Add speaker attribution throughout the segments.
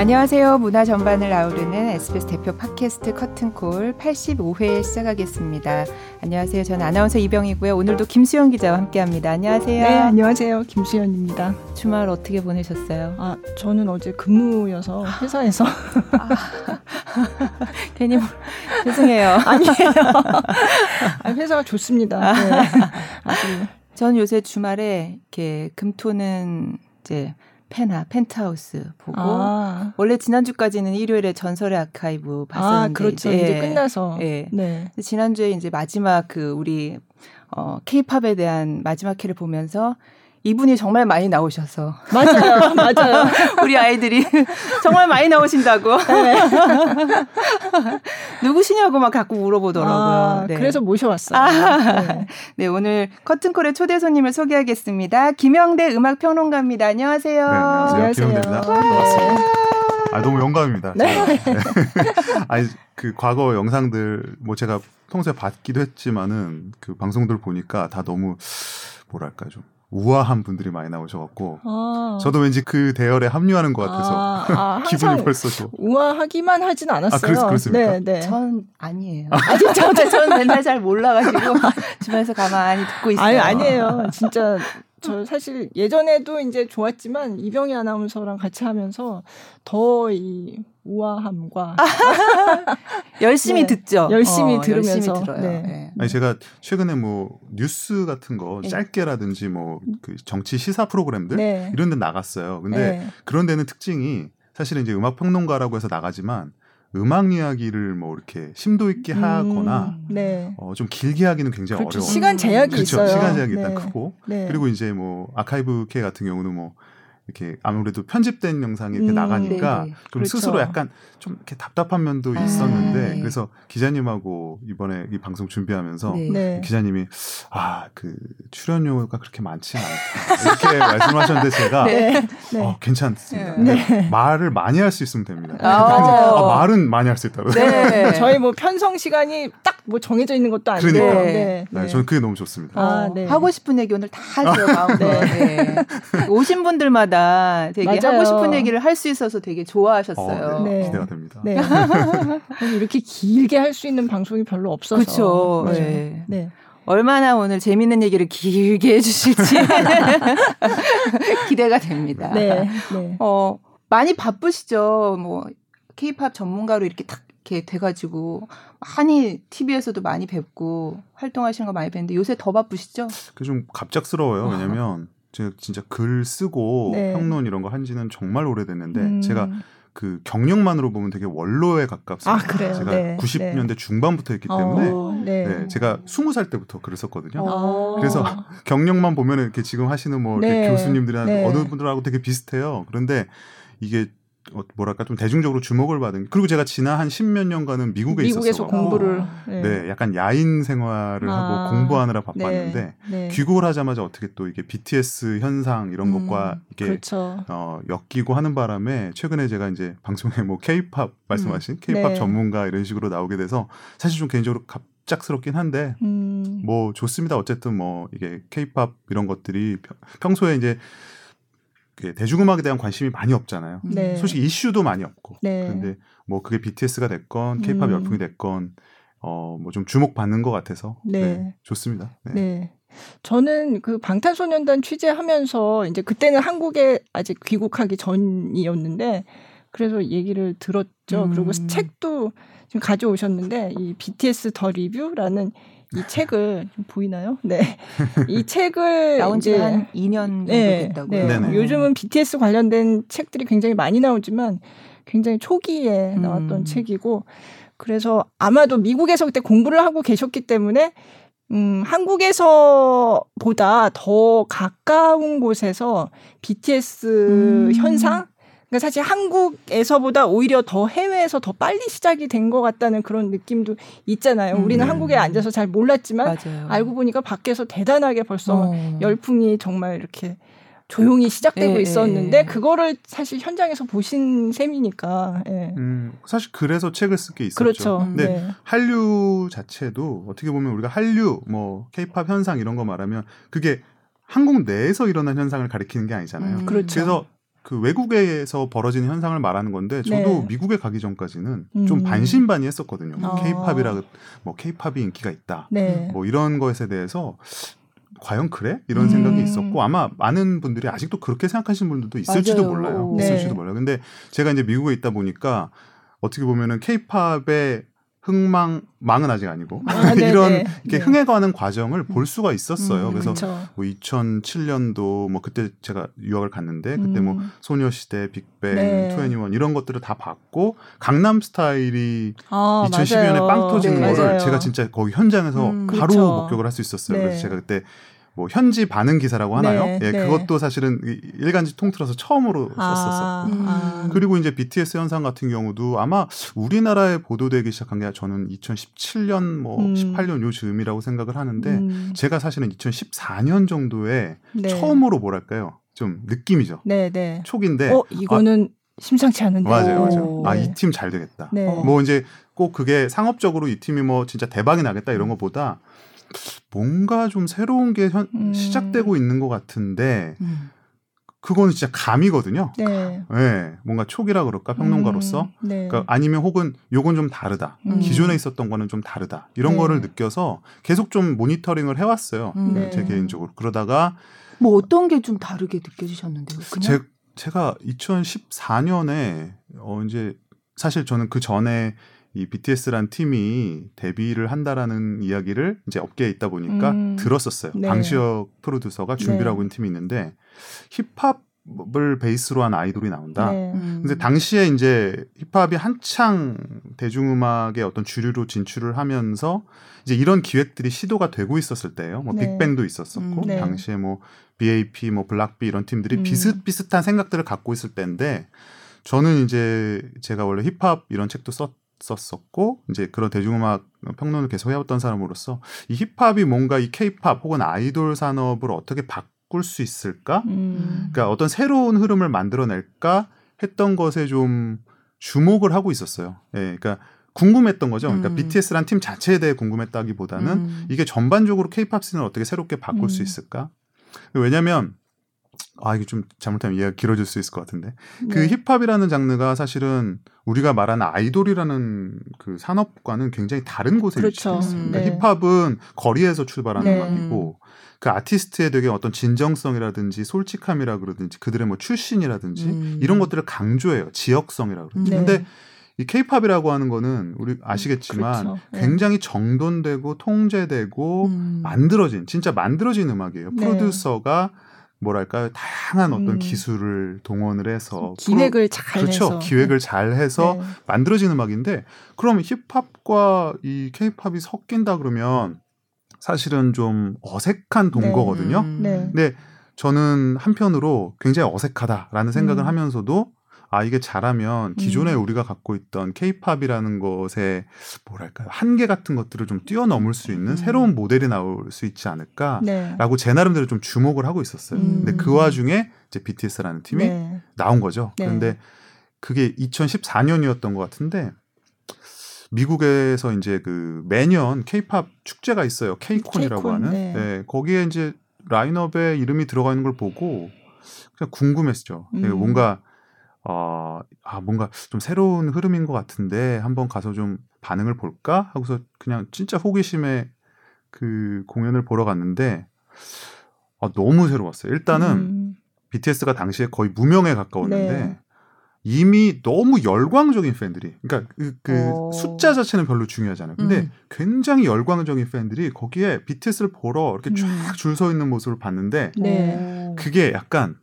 Speaker 1: 안녕하세요. 문화 전반을 아우르는 SBS 대표 팟캐스트 커튼콜 85회 시작하겠습니다. 안녕하세요. 저는 아나운서 이병이고요. 오늘도 김수영 기자와 함께합니다. 안녕하세요.
Speaker 2: 네, 안녕하세요. 김수현입니다.
Speaker 1: 주말 어떻게 보내셨어요?
Speaker 2: 아, 저는 어제 근무여서 회사에서 아,
Speaker 1: 괜히 뭐, 죄송해요.
Speaker 2: 아니에요. 아, 회사가 좋습니다. 네. 아주.
Speaker 1: 전 요새 주말에 이렇게 금토는 이제 페나 펜트하우스 보고 아. 원래 지난주까지는 일요일에 전설의 아카이브 봤었는데
Speaker 2: 아, 그렇죠. 이제, 이제 끝나서
Speaker 1: 예. 네. 지난주에 이제 마지막 그 우리 어 케이팝에 대한 마지막 회를 보면서 이분이 정말 많이 나오셔서
Speaker 2: 맞아요, 맞아요.
Speaker 1: 우리 아이들이 정말 많이 나오신다고 네. 누구시냐고 막 자꾸 물어보더라고요.
Speaker 2: 아, 네. 그래서 모셔왔어요. 아,
Speaker 1: 네. 네. 오늘 커튼콜의 초대 손님을 소개하겠습니다. 김영대 음악 평론가입니다. 안녕하세요. 네,
Speaker 3: 안녕하세요. 김영대입니다. 반갑습니다. 아 너무 영광입니다. 네. 네. 아니 그 과거 영상들 뭐 제가 평소에 봤기도 했지만은 그 방송들 보니까 다 너무 뭐랄까 좀 우아한 분들이 많이 나오셔갖고 아. 저도 왠지 그 대열에 합류하는 것 같아서 아, 아, 기분이 벌써 좀
Speaker 2: 우아하기만 하진 않았어요. 아,
Speaker 3: 그렇, 그렇습니까?
Speaker 1: 네, 네. 전 아니에요. 아 진짜 저는 맨날 잘 몰라가지고 주변에서 가만히 듣고 있어요.
Speaker 2: 아니 아니에요. 진짜 저 사실 예전에도 이제 좋았지만 이병희 아나운서랑 같이 하면서 더이 우아함과
Speaker 1: 열심히 네. 듣죠.
Speaker 2: 열심히 어, 들으면서 열심히
Speaker 3: 네. 네. 아니 제가 최근에 뭐 뉴스 같은 거 네. 짧게라든지 뭐 그 정치 시사 프로그램들 네. 이런 데 나갔어요. 근데 네. 그런 데는 특징이 사실은 이제 음악 평론가라고 해서 나가지만 음악 이야기를 뭐 이렇게 심도 있게 음, 하거나 네. 어, 좀 길게 하기는 굉장히
Speaker 2: 그렇죠.
Speaker 3: 어려워.
Speaker 2: 시간 제약이
Speaker 3: 그렇죠.
Speaker 2: 있어요.
Speaker 3: 시간 제약이 일단 네. 크고 네. 그리고 이제 뭐 아카이브 K 같은 경우는 뭐 이렇게 아무래도 편집된 영상이 이렇게 음, 나가니까 네. 좀 그렇죠. 스스로 약간 좀 이렇게 답답한 면도 아, 있었는데 네. 그래서 기자님하고 이번에 이 방송 준비하면서 네. 네. 기자님이 아 그 출연료가 그렇게 많지 않다 이렇게 말씀하셨는데 제가 네. 네. 어, 괜찮습니다. 말을 많이 할 수 있으면 됩니다. 아, 아, 말은 많이 할 수 있다고.
Speaker 2: 네. 저희 뭐 편성 시간이 딱뭐 정해져 있는 것도 아니고.
Speaker 3: 그러니까. 네. 네. 저는 그게 너무 좋습니다.
Speaker 1: 아, 어, 하고 싶은 얘기 오늘 다 하세요 마음껏. 네. 오신 분들마다 되게 맞아요. 하고 싶은 얘기를 할 수 있어서 되게 좋아하셨어요.
Speaker 3: 어, 네. 기대가 됩니다. 네.
Speaker 2: 이렇게 길게 할 수 있는 방송이 별로 없어서.
Speaker 1: 그렇죠. 네. 네. 얼마나 오늘 재밌는 얘기를 길게 해주실지 기대가 됩니다. 네, 네. 어, 많이 바쁘시죠. 뭐, 케이팝 전문가로 이렇게 탁 이렇게 돼가지고 많이 TV에서도 많이 뵙고 활동하시는 거 많이 뵀는데 요새 더 바쁘시죠?
Speaker 3: 그좀 갑작스러워요. 왜냐면 제가 진짜 글 쓰고 네. 평론 이런 거 한지는 정말 오래됐는데 음. 제가 그 경력만으로 보면 되게 원로에 가깝습니다. 아, 그래요? 제가 네. 90년대 네. 중반부터 했기 때문에 어, 네. 네. 제가 20살 때부터 글을 썼거든요. 어. 그래서 경력만 보면 이렇게 지금 하시는 뭐 네. 교수님들이나 네. 어느 분들하고 되게 비슷해요. 그런데 이게 어, 뭐랄까 좀 대중적으로 주목을 받은 그리고 제가 지난 한 십몇 년간은 미국에
Speaker 2: 미국에서
Speaker 3: 있었어
Speaker 2: 공부를
Speaker 3: 네. 네. 약간 야인 생활을 아, 하고 공부하느라 바빴는데 네, 네. 귀국을 하자마자 어떻게 또 이게 BTS 현상 이런 음, 것과 이게 그렇죠. 어, 엮이고 하는 바람에 최근에 제가 이제 방송에 뭐 K-팝 말씀하신 음, K-팝 네. 전문가 이런 식으로 나오게 돼서 사실 좀 개인적으로 갑작스럽긴 한데 음. 뭐 좋습니다 어쨌든 뭐 이게 K-팝 이런 것들이 평소에 이제 대중음악에 대한 관심이 많이 없잖아요. 네. 솔직히 이슈도 많이 없고. 네. 그런데 뭐 그게 BTS가 됐건 K-팝 음. 열풍이 됐건 어 뭐 좀 주목받는 것 같아서 네. 네 좋습니다. 네. 네.
Speaker 2: 저는 그 방탄소년단 취재하면서 이제 그때는 한국에 아직 귀국하기 전이었는데 그래서 얘기를 들었죠. 음. 그리고 책도 지금 가져오셨는데 이 BTS 더 리뷰라는 이 책을 좀 보이나요? 네. 이 책을
Speaker 1: 나온 지 한 2년 정도 네, 됐다고요.
Speaker 2: 네. 네. 요즘은 BTS 관련된 책들이 굉장히 많이 나오지만 굉장히 초기에 나왔던 음. 책이고 그래서 아마도 미국에서 그때 공부를 하고 계셨기 때문에 음, 한국에서보다 더 가까운 곳에서 BTS 음. 현상 그러니까 사실 한국에서보다 오히려 더 해외에서 더 빨리 시작이 된 것 같다는 그런 느낌도 있잖아요. 음, 우리는 네. 한국에 앉아서 잘 몰랐지만 맞아요. 알고 보니까 밖에서 대단하게 벌써 어. 열풍이 정말 이렇게 조용히 시작되고 예, 있었는데 예. 그거를 사실 현장에서 보신 셈이니까. 예.
Speaker 3: 음, 사실 그래서 책을 쓸게 있었죠.
Speaker 2: 그렇죠.
Speaker 3: 근데 네. 한류 자체도 어떻게 보면 우리가 한류 뭐 케이팝 현상 이런 거 말하면 그게 한국 내에서 일어난 현상을 가리키는 게 아니잖아요. 음, 그렇죠. 그래서 그 외국에서 벌어지는 현상을 말하는 건데 저도 네. 미국에 가기 전까지는 음. 좀 반신반의했었거든요. 어. 케이팝이라 뭐 케이팝이 인기가 있다. 네. 뭐 이런 것에 대해서 과연 그래? 이런 음. 생각이 있었고 아마 많은 분들이 아직도 그렇게 생각하시는 분들도 있을지도 맞아요. 몰라요. 네. 있을지도 몰라요. 근데 제가 이제 미국에 있다 보니까 어떻게 보면은 케이팝의 흥망 망은 아직 아니고 아, 이런 이렇게 네. 흥해가는 과정을 볼 수가 있었어요. 음, 그래서 그쵸. 뭐 2007년도 뭐 그때 제가 유학을 갔는데 그때 뭐 음. 뭐 소녀시대, 빅뱅, 네. 투애니원 이런 것들을 다 봤고 강남 스타일이 아, 2012년에 빵 터지는 네, 거를 맞아요. 제가 진짜 거기 현장에서 음, 바로 그렇죠. 목격을 할 수 있었어요. 그래서 네. 제가 그때 뭐 현지 반응 기사라고 하나요? 네, 예, 네. 그것도 사실은 일간지 통틀어서 처음으로 아, 썼었었고. 음. 그리고 이제 BTS 현상 같은 경우도 아마 우리나라에 보도되기 시작한 게 저는 2017년 뭐 음. 18년 요 즈음이라고 생각을 하는데 음. 제가 사실은 2014년 정도에 네. 처음으로 뭐랄까요? 좀 느낌이죠. 네, 네. 초기인데
Speaker 2: 어, 이거는 아, 심상치 않은데.
Speaker 3: 맞아요, 맞아요. 아, 이 팀 잘 되겠다. 네. 뭐 이제 꼭 그게 상업적으로 이 팀이 뭐 진짜 대박이 나겠다 이런 것보다 뭔가 좀 새로운 게 현, 음. 시작되고 있는 것 같은데 음. 그거는 진짜 감이거든요. 네. 네. 뭔가 초기라 그럴까 평론가로서. 음, 네. 그러니까 아니면 혹은 요건 좀 다르다. 음. 기존에 있었던 거는 좀 다르다. 이런 네. 거를 느껴서 계속 좀 모니터링을 해왔어요. 음. 네. 제 개인적으로. 그러다가
Speaker 1: 뭐 어떤 게 좀 다르게 느껴지셨는데요? 그냥 제,
Speaker 3: 제가 2014년에 어 이제 사실 저는 그 전에 이 BTS란 팀이 데뷔를 한다라는 이야기를 이제 업계에 있다 보니까 음. 들었었어요. 네. 방시혁 프로듀서가 준비를 네. 하고 있는 팀이 있는데 힙합을 베이스로 한 아이돌이 나온다. 네. 음. 근데 당시에 이제 힙합이 한창 대중음악의 어떤 주류로 진출을 하면서 이제 이런 기획들이 시도가 되고 있었을 때예요. 뭐 네. 빅뱅도 있었었고 음, 네. 당시에 뭐 BAP, 뭐 블락비 이런 팀들이 음. 비슷비슷한 생각들을 갖고 있을 때인데 저는 이제 제가 원래 힙합 이런 책도 썼 썼었고 이제 그런 대중음악 평론을 계속 해왔던 사람으로서 이 힙합이 뭔가 이 케이팝 혹은 아이돌 산업을 어떻게 바꿀 수 있을까? 음. 그러니까 어떤 새로운 흐름을 만들어낼까 했던 것에 좀 주목을 하고 있었어요. 예, 그러니까 궁금했던 거죠. 그러니까 음. BTS란 팀 자체에 대해 궁금했다기보다는 음. 이게 전반적으로 케이팝 씬을 어떻게 새롭게 바꿀 수 음. 있을까? 왜냐하면 아 이게 좀 잘못하면 이해가 길어질 수 있을 것 같은데 그 네. 그 힙합이라는 장르가 사실은 우리가 말하는 아이돌이라는 그 산업과는 굉장히 다른 곳에 그렇죠. 있습니다. 네. 힙합은 거리에서 출발하는 네. 음악이고 그 아티스트의 되게 어떤 진정성이라든지 솔직함이라 그러든지 그들의 뭐 출신이라든지 음. 이런 것들을 강조해요. 지역성이라 그러든지. 네. 근데 이 케이팝이라고 하는 거는 우리 아시겠지만 그렇죠. 네. 굉장히 정돈되고 통제되고 음. 만들어진 진짜 만들어진 음악이에요. 네. 프로듀서가 뭐랄까요 다양한 어떤 음. 기술을 동원을 해서
Speaker 2: 기획을 잘
Speaker 3: 그렇죠
Speaker 2: 해서.
Speaker 3: 기획을 잘 해서 네. 만들어진 음악인데 그럼 힙합과 이 케이팝이 섞인다 그러면 사실은 좀 어색한 동거거든요. 네. 네. 근데 저는 한편으로 굉장히 어색하다라는 생각을 음. 하면서도 아 이게 잘하면 기존에 음. 우리가 갖고 있던 케이팝이라는 것에 뭐랄까요 한계 같은 것들을 좀 뛰어넘을 수 있는 음. 새로운 모델이 나올 수 있지 않을까라고 네. 제 나름대로 좀 주목을 하고 있었어요. 음. 근데 그 와중에 이제 BTS라는 팀이 네. 나온 거죠. 네. 그런데 그게 2014년이었던 것 같은데 미국에서 이제 그 매년 케이팝 축제가 있어요. 케이콘이라고 케이콘, 하는. 네. 네. 거기에 이제 라인업에 이름이 들어가 있는 걸 보고 그냥 궁금했죠. 음. 뭔가 어, 아, 뭔가 좀 새로운 흐름인 것 같은데 한번 가서 좀 반응을 볼까? 하고서 그냥 진짜 호기심에 그 공연을 보러 갔는데 아, 너무 새로웠어요. 일단은 음. BTS가 당시에 거의 무명에 가까웠는데 네. 이미 너무 열광적인 팬들이 그러니까 그, 그 어. 숫자 자체는 별로 중요하지 않아요. 근데 음. 굉장히 열광적인 팬들이 거기에 BTS를 보러 이렇게 쫙 줄서 음. 있는 모습을 봤는데 네. 그게 약간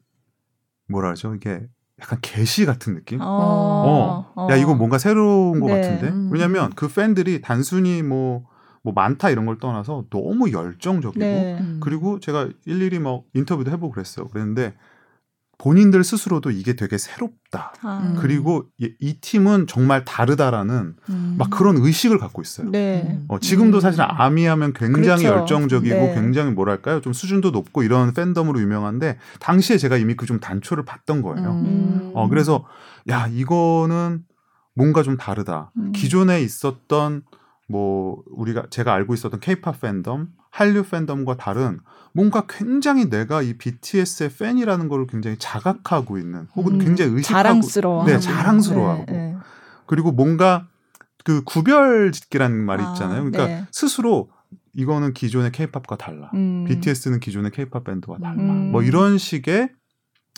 Speaker 3: 뭐라 하죠? 이게 약간 게시 같은 느낌? 어. 어. 어. 야, 이거 뭔가 새로운 것 네. 같은데? 음. 왜냐면 그 팬들이 단순히 뭐, 뭐 많다 이런 걸 떠나서 너무 열정적이고, 네. 그리고 제가 일일이 막 인터뷰도 해보고 그랬어요. 그랬는데 본인들 스스로도 이게 되게 새롭다. 아. 그리고 이, 이, 팀은 정말 다르다라는 음. 막 그런 의식을 갖고 있어요. 네. 어, 지금도 사실 아미하면 굉장히 그렇죠. 열정적이고 네. 굉장히 뭐랄까요 좀 수준도 높고 이런 팬덤으로 유명한데 당시에 제가 이미 그 좀 단초를 봤던 거예요. 음. 어, 그래서 야 이거는 뭔가 좀 다르다. 음. 기존에 있었던 뭐 우리가 제가 알고 있었던 케이팝 팬덤, 한류 팬덤과 다른 뭔가 굉장히 내가 이 BTS의 팬이라는 걸 굉장히 자각하고 있는 혹은 음, 굉장히 의식하고
Speaker 2: 자랑스러워
Speaker 3: 네, 자랑스러워하고 네, 네. 그리고 뭔가 그 구별 짓기라는 말이 아, 있잖아요. 그러니까 네. 스스로 이거는 기존의 케이팝과 달라. 음. BTS는 기존의 케이팝 밴드와 달라. 음. 뭐 이런 식의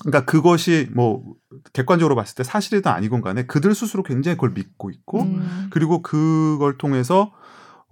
Speaker 3: 그러니까 그것이 뭐 객관적으로 봤을 때 사실이든 아니건 간에 그들 스스로 굉장히 그걸 믿고 있고 음. 그리고 그걸 통해서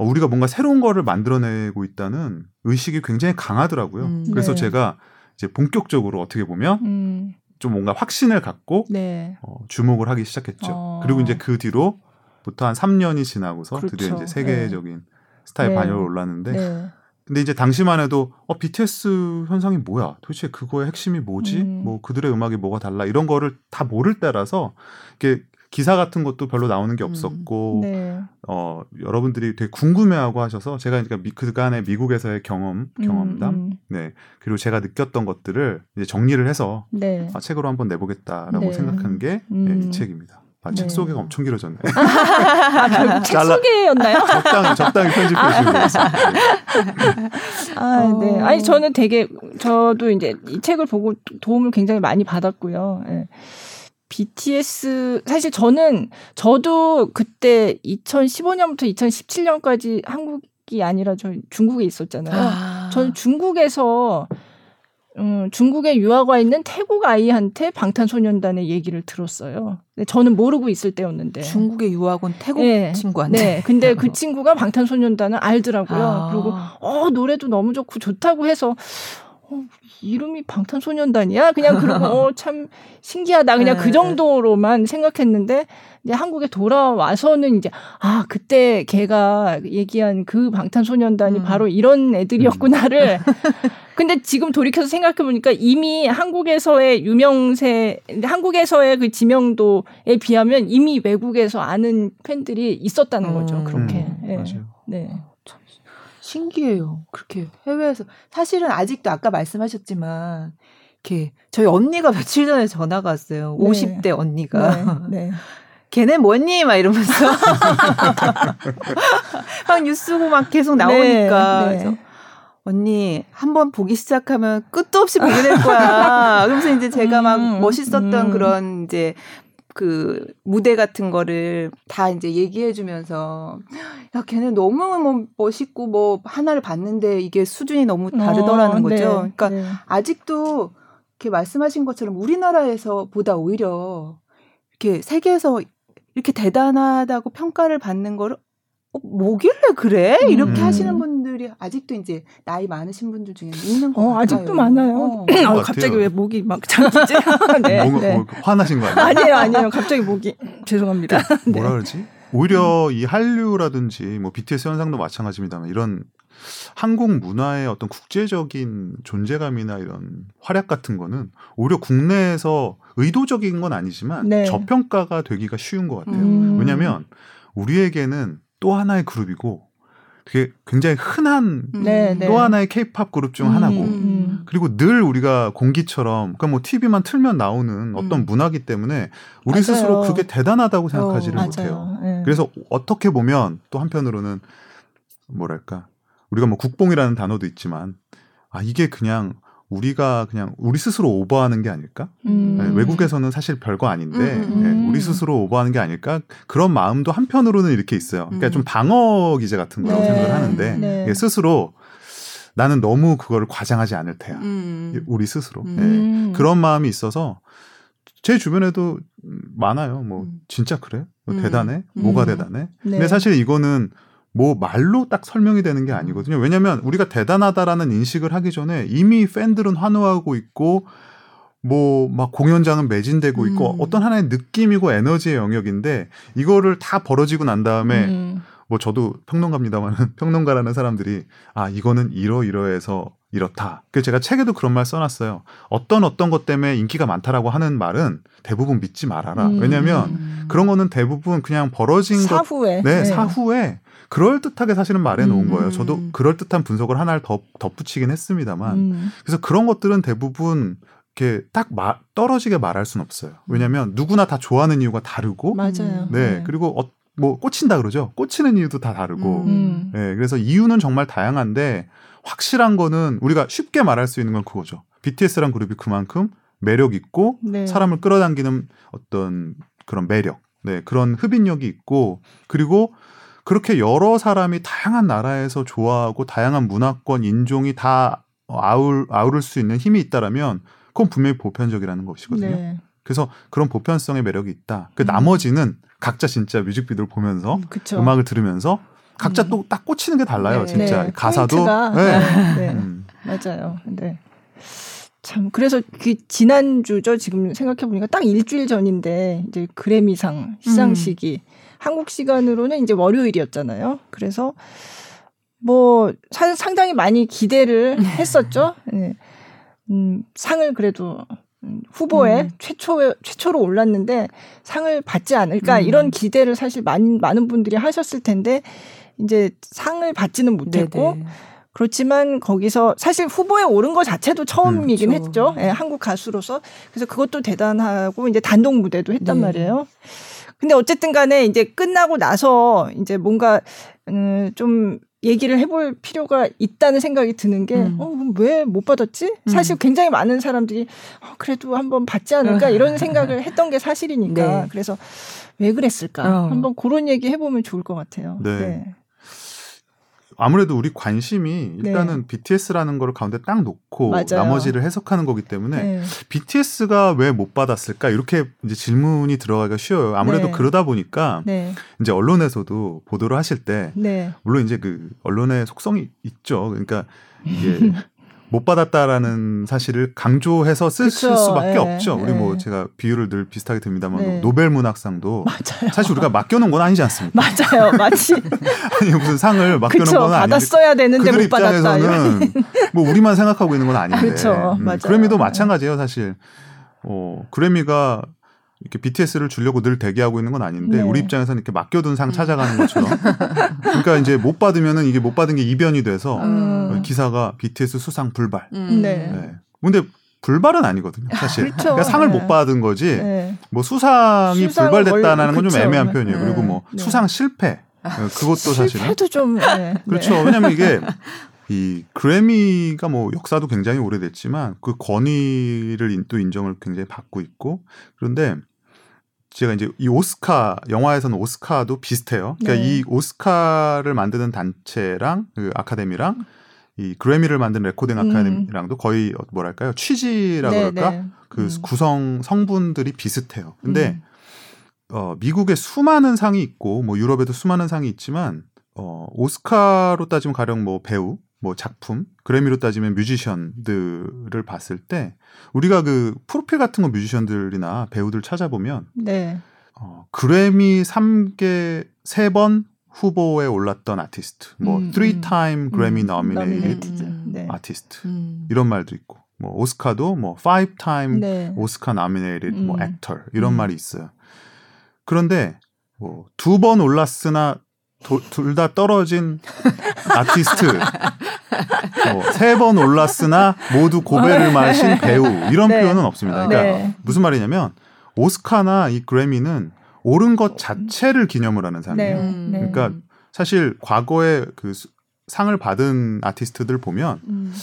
Speaker 3: 우리가 뭔가 새로운 거를 만들어내고 있다는 의식이 굉장히 강하더라고요. 음. 그래서 네. 제가 이제 본격적으로 어떻게 보면 음. 좀 뭔가 확신을 갖고 네. 어, 주목을 하기 시작했죠. 어. 그리고 이제 그 뒤로부터 한 3년이 지나고서 그렇죠. 드디어 이제 세계적인 네. 스타일 네. 반열을 올랐는데 네. 근데 이제 당시만 해도 어 BTS 현상이 뭐야? 도대체 그거의 핵심이 뭐지? 음. 뭐 그들의 음악이 뭐가 달라? 이런 거를 다 모를 때라서 이게 기사 같은 것도 별로 나오는 게 음. 없었고 음. 네. 어 여러분들이 되게 궁금해하고 하셔서 제가 그러니까 그간의 미국에서의 경험 경험담 음, 음. 네 그리고 제가 느꼈던 것들을 이제 정리를 해서 네. 아, 책으로 한번 내보겠다라고 네. 생각한 게이 음. 책입니다. 아, 책 네. 소개가 엄청 길어졌네.
Speaker 2: 아, 책 소개였나요?
Speaker 3: 적당히, 적당히 편집해 주시고
Speaker 2: 아, 네. 어. 아니, 저는 되게, 저도 이제 이 책을 보고 도움을 굉장히 많이 받았고요. 네. BTS, 사실 저는, 저도 그때 2015년부터 2017년까지 한국이 아니라 저 중국에 있었잖아요. 아. 저는 중국에서 음, 중국에 유학 와 있는 태국 아이한테 방탄소년단의 얘기를 들었어요. 저는 모르고 있을 때였는데.
Speaker 1: 중국에 유학 온 태국 네, 친구한테.
Speaker 2: 네. 근데 그 친구가 방탄소년단을 알더라고요. 아. 그리고 어 노래도 너무 좋고 좋다고 해서 어, 이름이 방탄소년단이야? 그냥 그러고 어, 참 신기하다. 그냥 그 네. 그 정도로만 생각했는데 이제 한국에 돌아와서는 이제 아 그때 걔가 얘기한 그 방탄소년단이 음. 바로 이런 애들이었구나를. 음. 근데 지금 돌이켜서 생각해 보니까 이미 한국에서의 유명세, 한국에서의 그 지명도에 비하면 이미 외국에서 아는 팬들이 있었다는 거죠. 음. 그렇게.
Speaker 3: 음. 네. 맞아요. 네.
Speaker 1: 신기해요. 그렇게 해외에서 사실은 아직도 아까 말씀하셨지만 이렇게 저희 언니가 며칠 전에 전화가 왔어요. 네. 50대 언니가. 네. 네. 걔네 뭐니? 막 이러면서 막 뉴스고 막 계속 나오니까 네, 네. 그래서 언니 한 번 보기 시작하면 끝도 없이 보게 될 거야. 그러면서 이제 제가 막 음, 멋있었던 음. 그런 이제 그 무대 같은 거를 다 이제 얘기해 주면서 야 걔네 너무 뭐 멋있고 뭐 하나를 봤는데 이게 수준이 너무 다르더라는 어, 거죠. 네, 그러니까 네. 아직도 이렇게 말씀하신 것처럼 우리나라에서 보다 오히려 이렇게 세계에서 이렇게 대단하다고 평가를 받는 거를 어, 뭐길래 그래? 이렇게 음. 하시는 분 들이 아직도 이제 나이 많으신 분들 중에 있는 거 어, 같아요.
Speaker 2: 아직도 많아요. 어. 아, 갑자기 왜 목이 막 잠기지?
Speaker 3: 네, 뭐, 네. 뭐, 화나신 거 아니에요?
Speaker 2: 아니에요, 아니에요. 갑자기 목이 죄송합니다.
Speaker 3: 네. 뭐라 그러지? 오히려 음. 이 한류라든지 뭐 BTS 현상도 마찬가지입니다만 이런 한국 문화의 어떤 국제적인 존재감이나 이런 활약 같은 거는 오히려 국내에서 의도적인 건 아니지만 네. 저평가가 되기가 쉬운 것 같아요. 음. 왜냐하면 우리에게는 또 하나의 그룹이고 되게 굉장히 흔한 네, 또 네. 하나의 케이팝 그룹 중 하나고 음, 음. 그리고 늘 우리가 공기처럼 그러니까 뭐 TV만 틀면 나오는 어떤 음. 문화기 때문에 우리 맞아요. 스스로 그게 대단하다고 생각하지를 어, 못해요. 네. 그래서 어떻게 보면 또 한편으로는 뭐랄까 우리가 뭐 국뽕이라는 단어도 있지만 아 이게 그냥 우리가 그냥 우리 스스로 오버하는 게 아닐까? 음. 네, 외국에서는 사실 별거 아닌데 음. 음, 음. 네, 우리 스스로 오버하는 게 아닐까? 그런 마음도 한편으로는 이렇게 있어요. 그러니까 음. 좀 방어 기제 같은 거라고 네. 생각을 하는데 네. 스스로 나는 너무 그거를 과장하지 않을 테야. 음. 우리 스스로 네, 그런 마음이 있어서 제 주변에도 많아요. 뭐 진짜 그래? 뭐 대단해? 뭐가 대단해? 네. 근데 사실 이거는 뭐 말로 딱 설명이 되는 게 아니거든요. 왜냐하면 우리가 대단하다라는 인식을 하기 전에 이미 팬들은 환호하고 있고 뭐 막 공연장은 매진되고 있고 음. 어떤 하나의 느낌이고 에너지의 영역인데 이거를 다 벌어지고 난 다음에 음. 뭐 저도 평론가입니다만 평론가라는 사람들이 아 이거는 이러이러해서 이렇다. 그래서 제가 책에도 그런 말 써놨어요. 어떤 어떤 것 때문에 인기가 많다라고 하는 말은 대부분 믿지 말아라. 음. 왜냐하면 그런 거는 대부분 그냥 벌어진
Speaker 2: 사후에
Speaker 3: 것, 네, 네. 사후에 그럴 듯하게 사실은 말해 놓은 음. 거예요. 저도 그럴 듯한 분석을 하나를 더 덧붙이긴 했습니다만, 음. 그래서 그런 것들은 대부분 이렇게 딱 마, 떨어지게 말할 수는 없어요. 왜냐하면 누구나 다 좋아하는 이유가 다르고,
Speaker 2: 맞아요.
Speaker 3: 네, 네. 그리고 어, 뭐 꽂힌다 그러죠. 꽂히는 이유도 다 다르고. 음. 네, 그래서 이유는 정말 다양한데 확실한 거는 우리가 쉽게 말할 수 있는 건 그거죠. BTS란 그룹이 그만큼 매력 있고 네. 사람을 끌어당기는 어떤 그런 매력, 네, 그런 흡인력이 있고 그리고 그렇게 여러 사람이 다양한 나라에서 좋아하고 다양한 문화권, 인종이 다 아울 아우를 수 있는 힘이 있다라면 그건 분명히 보편적이라는 것이거든요. 네. 그래서 그런 보편성의 매력이 있다. 그 음. 나머지는 각자 진짜 뮤직비디오를 보면서 음, 악을 들으면서 각자 음. 또딱 꽂히는 게 달라요. 네. 진짜 네. 가사도
Speaker 2: 네. 네. 음. 맞아요. 네. 참 그래서 그 지난주죠 지금 생각해 보니까 딱 일주일 전인데 이제 그래미상 시상식이 음. 한국 시간으로는 이제 월요일이었잖아요. 그래서 뭐 상당히 많이 기대를 했었죠. 네. 음, 상을 그래도 후보에 음. 최초 최초로 올랐는데 상을 받지 않을까 음. 이런 기대를 사실 많은 많은 분들이 하셨을 텐데 이제 상을 받지는 못했고 네네. 그렇지만 거기서 사실 후보에 오른 것 자체도 처음이긴 음, 그렇죠. 했죠. 예, 한국 가수로서 그래서 그것도 대단하고 이제 단독 무대도 했단 네. 말이에요. 근데 어쨌든 간에 이제 끝나고 나서 이제 뭔가 음, 좀 얘기를 해볼 필요가 있다는 생각이 드는 게, 음. 어, 왜 못 받았지? 음. 사실 굉장히 많은 사람들이, 어, 그래도 한번 받지 않을까? 이런 생각을 했던 게 사실이니까. 네. 그래서 왜 그랬을까? 어. 한번 그런 얘기 해보면 좋을 것 같아요. 네. 네.
Speaker 3: 아무래도 우리 관심이 일단은 네. BTS라는 거를 가운데 딱 놓고 맞아요. 나머지를 해석하는 거기 때문에 네. BTS가 왜 못 받았을까 이렇게 이제 질문이 들어가기가 쉬워요. 아무래도 네. 그러다 보니까 네. 이제 언론에서도 보도를 하실 때 네. 물론 이제 그 언론의 속성이 있죠. 그러니까 이게 못 받았다라는 사실을 강조해서 쓸 그쵸, 수밖에 예, 없죠. 우리 뭐 예. 제가 비유를 늘 비슷하게 듭니다만 네. 노벨 문학상도 맞아요. 사실 우리가 맡겨놓은 건 아니지 않습니까?
Speaker 2: 맞아요, 마치
Speaker 3: 아니 무슨 상을 맡겨놓은
Speaker 2: 그쵸,
Speaker 3: 건 아닌데
Speaker 2: 받았어야 되는데 못 받았다.
Speaker 3: 뭐 우리만 생각하고 있는 건 아닌데.
Speaker 2: 그렇죠, 음.
Speaker 3: 그래미도 마찬가지예요, 사실. 어 그래미가 이렇게 BTS를 주려고 늘 대기하고 있는 건 아닌데 네. 우리 입장에서는 이렇게 맡겨둔 상 찾아가는 것처럼 그러니까 이제 못 받으면은 이게 못 받은 게 이변이 돼서 음. 기사가 BTS 수상 불발. 음. 네. 네. 근데 불발은 아니거든요, 사실. 그렇죠. 그러니까 상을 네. 못 받은 거지. 네. 뭐 수상이 불발됐다는 건 좀 애매한 표현이에요. 그리고 뭐 네. 수상 실패. 네, 그것도 사실은.
Speaker 2: 실패도 좀.
Speaker 3: 그렇죠. 왜냐면 이게 이 그래미가 뭐 역사도 굉장히 오래됐지만 그 권위를 또 인정을 굉장히 받고 있고 그런데 제가 이제 이 오스카 영화에서는 오스카도 비슷해요. 그러니까 네. 이 오스카를 만드는 단체랑 그 아카데미랑 이 그래미를 만든 레코딩 음. 아카데미랑도 음. 거의 뭐랄까요 취지라 네, 그럴까 네. 그 음. 구성 성분들이 비슷해요. 근데 음. 어 미국에 수많은 상이 있고 뭐 유럽에도 수많은 상이 있지만 어 오스카로 따지면 가령 뭐 배우 뭐 작품, 그래미로 따지면 뮤지션들을 봤을 때 우리가 그 프로필 같은 거 뮤지션들이나 배우들 찾아보면 네. 어, 그래미 3개 3번 후보에 올랐던 아티스트, 뭐 음, 3time 음, 그래미 음, nominated 음, 네. 아티스트 음. 이런 말도 있고 뭐 오스카도 뭐 5time 네. 오스카 nominated 뭐 액터 이런 말이 있어요. 그런데 뭐 두 번 올랐으나 둘 다 떨어진 아티스트 뭐, 세번 올랐으나 모두 고배를 마신 배우 이런 네. 표현은 없습니다. 그러니까 네. 무슨 말이냐면 오스카나 이 그래미는 오른 것 자체를 기념을 하는 상이에요. 네. 네. 그러니까 사실 과거에 그 상을 받은 아티스트들 보면 음.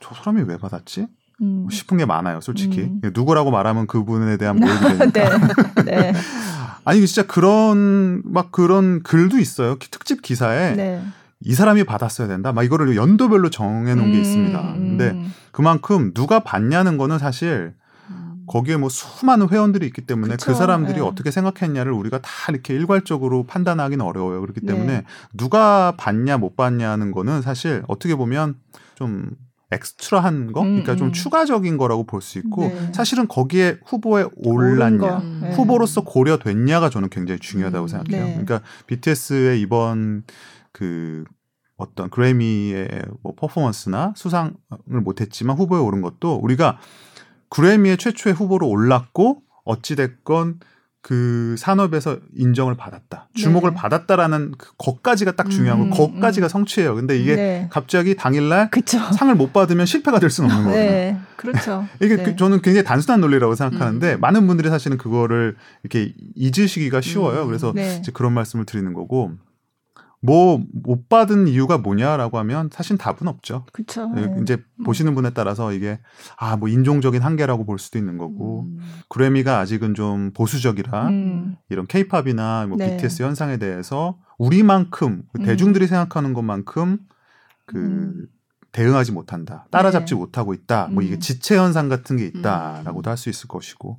Speaker 3: 저 사람이 왜 받았지? 음. 싶은 게 많아요, 솔직히. 음. 누구라고 말하면 그분에 대한 모욕이 되니까. 네. 아니 진짜 그런 막 그런 글도 있어요. 특집 기사에 네. 이 사람이 받았어야 된다. 막 이거를 연도별로 정해 놓은 게 음, 있습니다. 근데 음. 그만큼 누가 받냐는 거는 사실 음. 거기에 뭐 수많은 회원들이 있기 때문에 그쵸, 그 사람들이 네. 어떻게 생각했냐를 우리가 다 이렇게 일괄적으로 판단하기는 어려워요. 그렇기 네. 때문에 네. 누가 받냐 못 받냐는 거는 사실 어떻게 보면 좀 엑스트라한 거, 그러니까 음, 좀 추가적인 거라고 볼 수 있고 네. 사실은 거기에 후보에 올랐냐, 네. 후보로서 고려됐냐가 저는 굉장히 중요하다고 생각해요. 네. 그러니까 BTS의 이번 그 어떤 그래미의 뭐 퍼포먼스나 수상을 못했지만 후보에 오른 것도 우리가 그래미의 최초의 후보로 올랐고 어찌됐건 그 산업에서 인정을 받았다. 주목을 네. 받았다라는 그 것까지가 딱 중요한 거. 음, 것까지가 음. 성취예요. 근데 이게 네. 갑자기 당일날 그쵸. 상을 못 받으면 실패가 될 수는 없는 거예요. 네.
Speaker 2: 그렇죠.
Speaker 3: 이게 그 네. 저는 굉장히 단순한 논리라고 생각하는데 음. 많은 분들이 사실은 그거를 이렇게 잊으시기가 쉬워요. 음. 그래서 네. 이제 그런 말씀을 드리는 거고 뭐 못 받은 이유가 뭐냐라고 하면 사실 답은 없죠.
Speaker 2: 그렇죠.
Speaker 3: 네. 이제 음. 보시는 분에 따라서 이게 아 뭐 인종적인 한계라고 볼 수도 있는 거고 음. 그래미가 아직은 좀 보수적이라 음. 이런 케이팝이나 뭐 네. BTS 현상에 대해서 우리만큼 그 음. 대중들이 생각하는 것만큼 그 음. 대응하지 못한다, 따라잡지 네. 못하고 있다. 뭐 이게 음. 지체 현상 같은 게 있다라고도 할 수 있을 것이고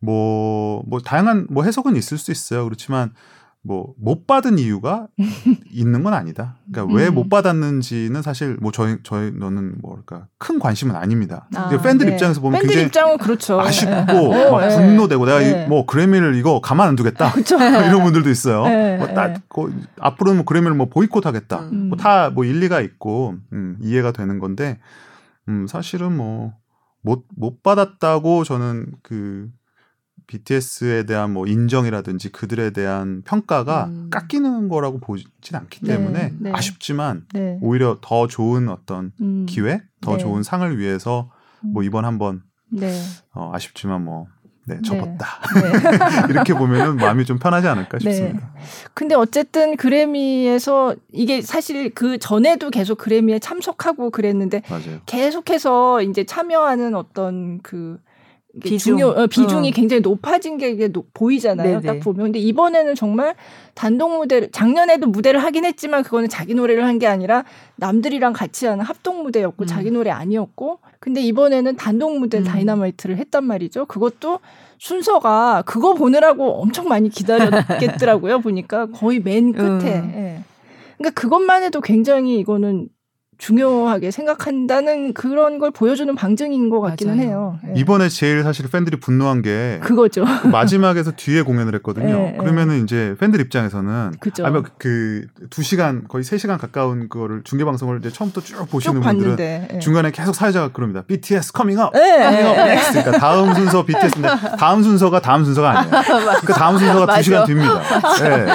Speaker 3: 뭐뭐 뭐 다양한 뭐 해석은 있을 수 있어요. 그렇지만 뭐 못 받은 이유가 있는 건 아니다. 그러니까 음. 왜못 받았는지는 사실 뭐 저희 저희 너는 뭐랄까 큰 관심은 아닙니다. 아, 팬들 네. 입장에서 보면
Speaker 2: 팬들
Speaker 3: 굉장히
Speaker 2: 입장은 그렇죠.
Speaker 3: 아쉽고 네. 막 네. 분노되고 내가 네. 뭐 그래미를 이거 가만 안 두겠다 이런 분들도 있어요. 네. 뭐 따, 뭐 앞으로는 뭐 그래미를 뭐 보이콧하겠다. 음. 뭐 다뭐 뭐 일리가 있고 음, 이해가 되는 건데 음, 사실은 뭐 못 못 받았다고 저는 그 BTS에 대한 뭐 인정이라든지 그들에 대한 평가가 음. 깎이는 거라고 보진 않기 네, 때문에 네. 아쉽지만 네. 오히려 더 좋은 어떤 음. 기회, 더 네. 좋은 상을 위해서 뭐 음. 이번 한번 네. 어, 아쉽지만 뭐 네, 네. 접었다. 네. 이렇게 보면은 마음이 좀 편하지 않을까 싶습니다. 네.
Speaker 2: 근데 어쨌든 그래미에서 이게 사실 그 전에도 계속 그래미에 참석하고 그랬는데 맞아요. 계속해서 이제 참여하는 어떤 그 비중. 중요 어, 비중이 어. 굉장히 높아진 게 이게 노, 보이잖아요. 네네. 딱 보면. 근데 이번에는 정말 단독 무대를 작년에도 무대를 하긴 했지만 그거는 자기 노래를 한 게 아니라 남들이랑 같이 하는 합동 무대였고 음. 자기 노래 아니었고 근데 이번에는 단독 무대 음. 다이너마이트를 했단 말이죠. 그것도 순서가 그거 보느라고 엄청 많이 기다렸겠더라고요. 보니까 거의 맨 끝에. 음. 예. 그러니까 그것만 해도 굉장히 이거는 중요하게 생각한다는 그런 걸 보여주는 방증인 것 같기는 맞아요. 해요.
Speaker 3: 네. 이번에 제일 사실 팬들이 분노한 게
Speaker 2: 그거죠.
Speaker 3: 그 마지막에서 뒤에 공연을 했거든요. 네, 그러면은 이제 팬들 입장에서는 그죠. 아니면 그2 시간 거의 3 시간 가까운 그거를 중계 방송을 이제 처음부터 쭉 보시는 쭉 분들은 네. 중간에 계속 사회자가 그럽니다. BTS coming up, coming up next. 그러니까 다음 순서 BTS인데 다음 순서가 다음 순서가 아니에요. 그러니까 다음 순서가 2 시간 뒤입니다. 네.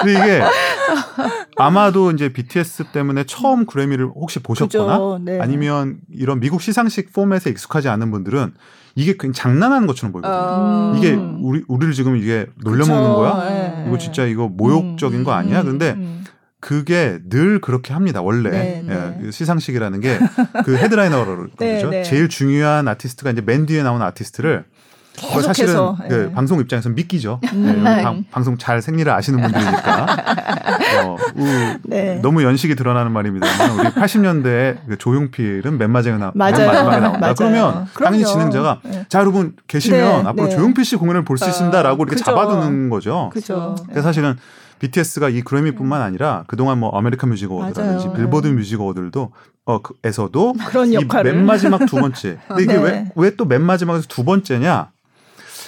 Speaker 3: 근데 이게 아마도 이제 BTS 때문에 처음 그래미를 혹시 보셨거나 네. 아니면 이런 미국 시상식 포맷에 익숙하지 않은 분들은 이게 그냥 장난하는 것처럼 보이거든요. 음. 이게 우리 우리를 지금 이게 놀려먹는 거야? 네. 이거 진짜 이거 모욕적인 음. 거 아니야? 근데 음. 그게 늘 그렇게 합니다. 원래 네, 네. 예, 그 시상식이라는 게 그 헤드라이너를 네, 그죠. 네. 제일 중요한 아티스트가 이제 맨 뒤에 나오는 아티스트를 사실은 네. 그 방송 입장에서 믿기죠. 음. 네, 방, 방송 잘 생리를 아시는 분들이니까 어, 우, 네. 너무 연식이 드러나는 말입니다만 우리 80년대 그 조용필은 맨 마지막에, 나, 맨 마지막에 나온다. 맞아요. 그러면 당연히 진행자가 네. 자 여러분 계시면 네, 앞으로 네. 조용필 씨 공연을 볼 수 있습니다라고 이렇게 그죠. 잡아두는 거죠.
Speaker 2: 그죠.
Speaker 3: 근데 사실은 BTS가 이 그래미뿐만 아니라 그동안 뭐 아메리칸 뮤직 어워드라든지 빌보드 뮤직 어워드도 어, 그, 에서도
Speaker 2: 역할을
Speaker 3: 맨 마지막 두 번째. 근데 이게 왜왜 또 맨 마지막에서 두 번째냐?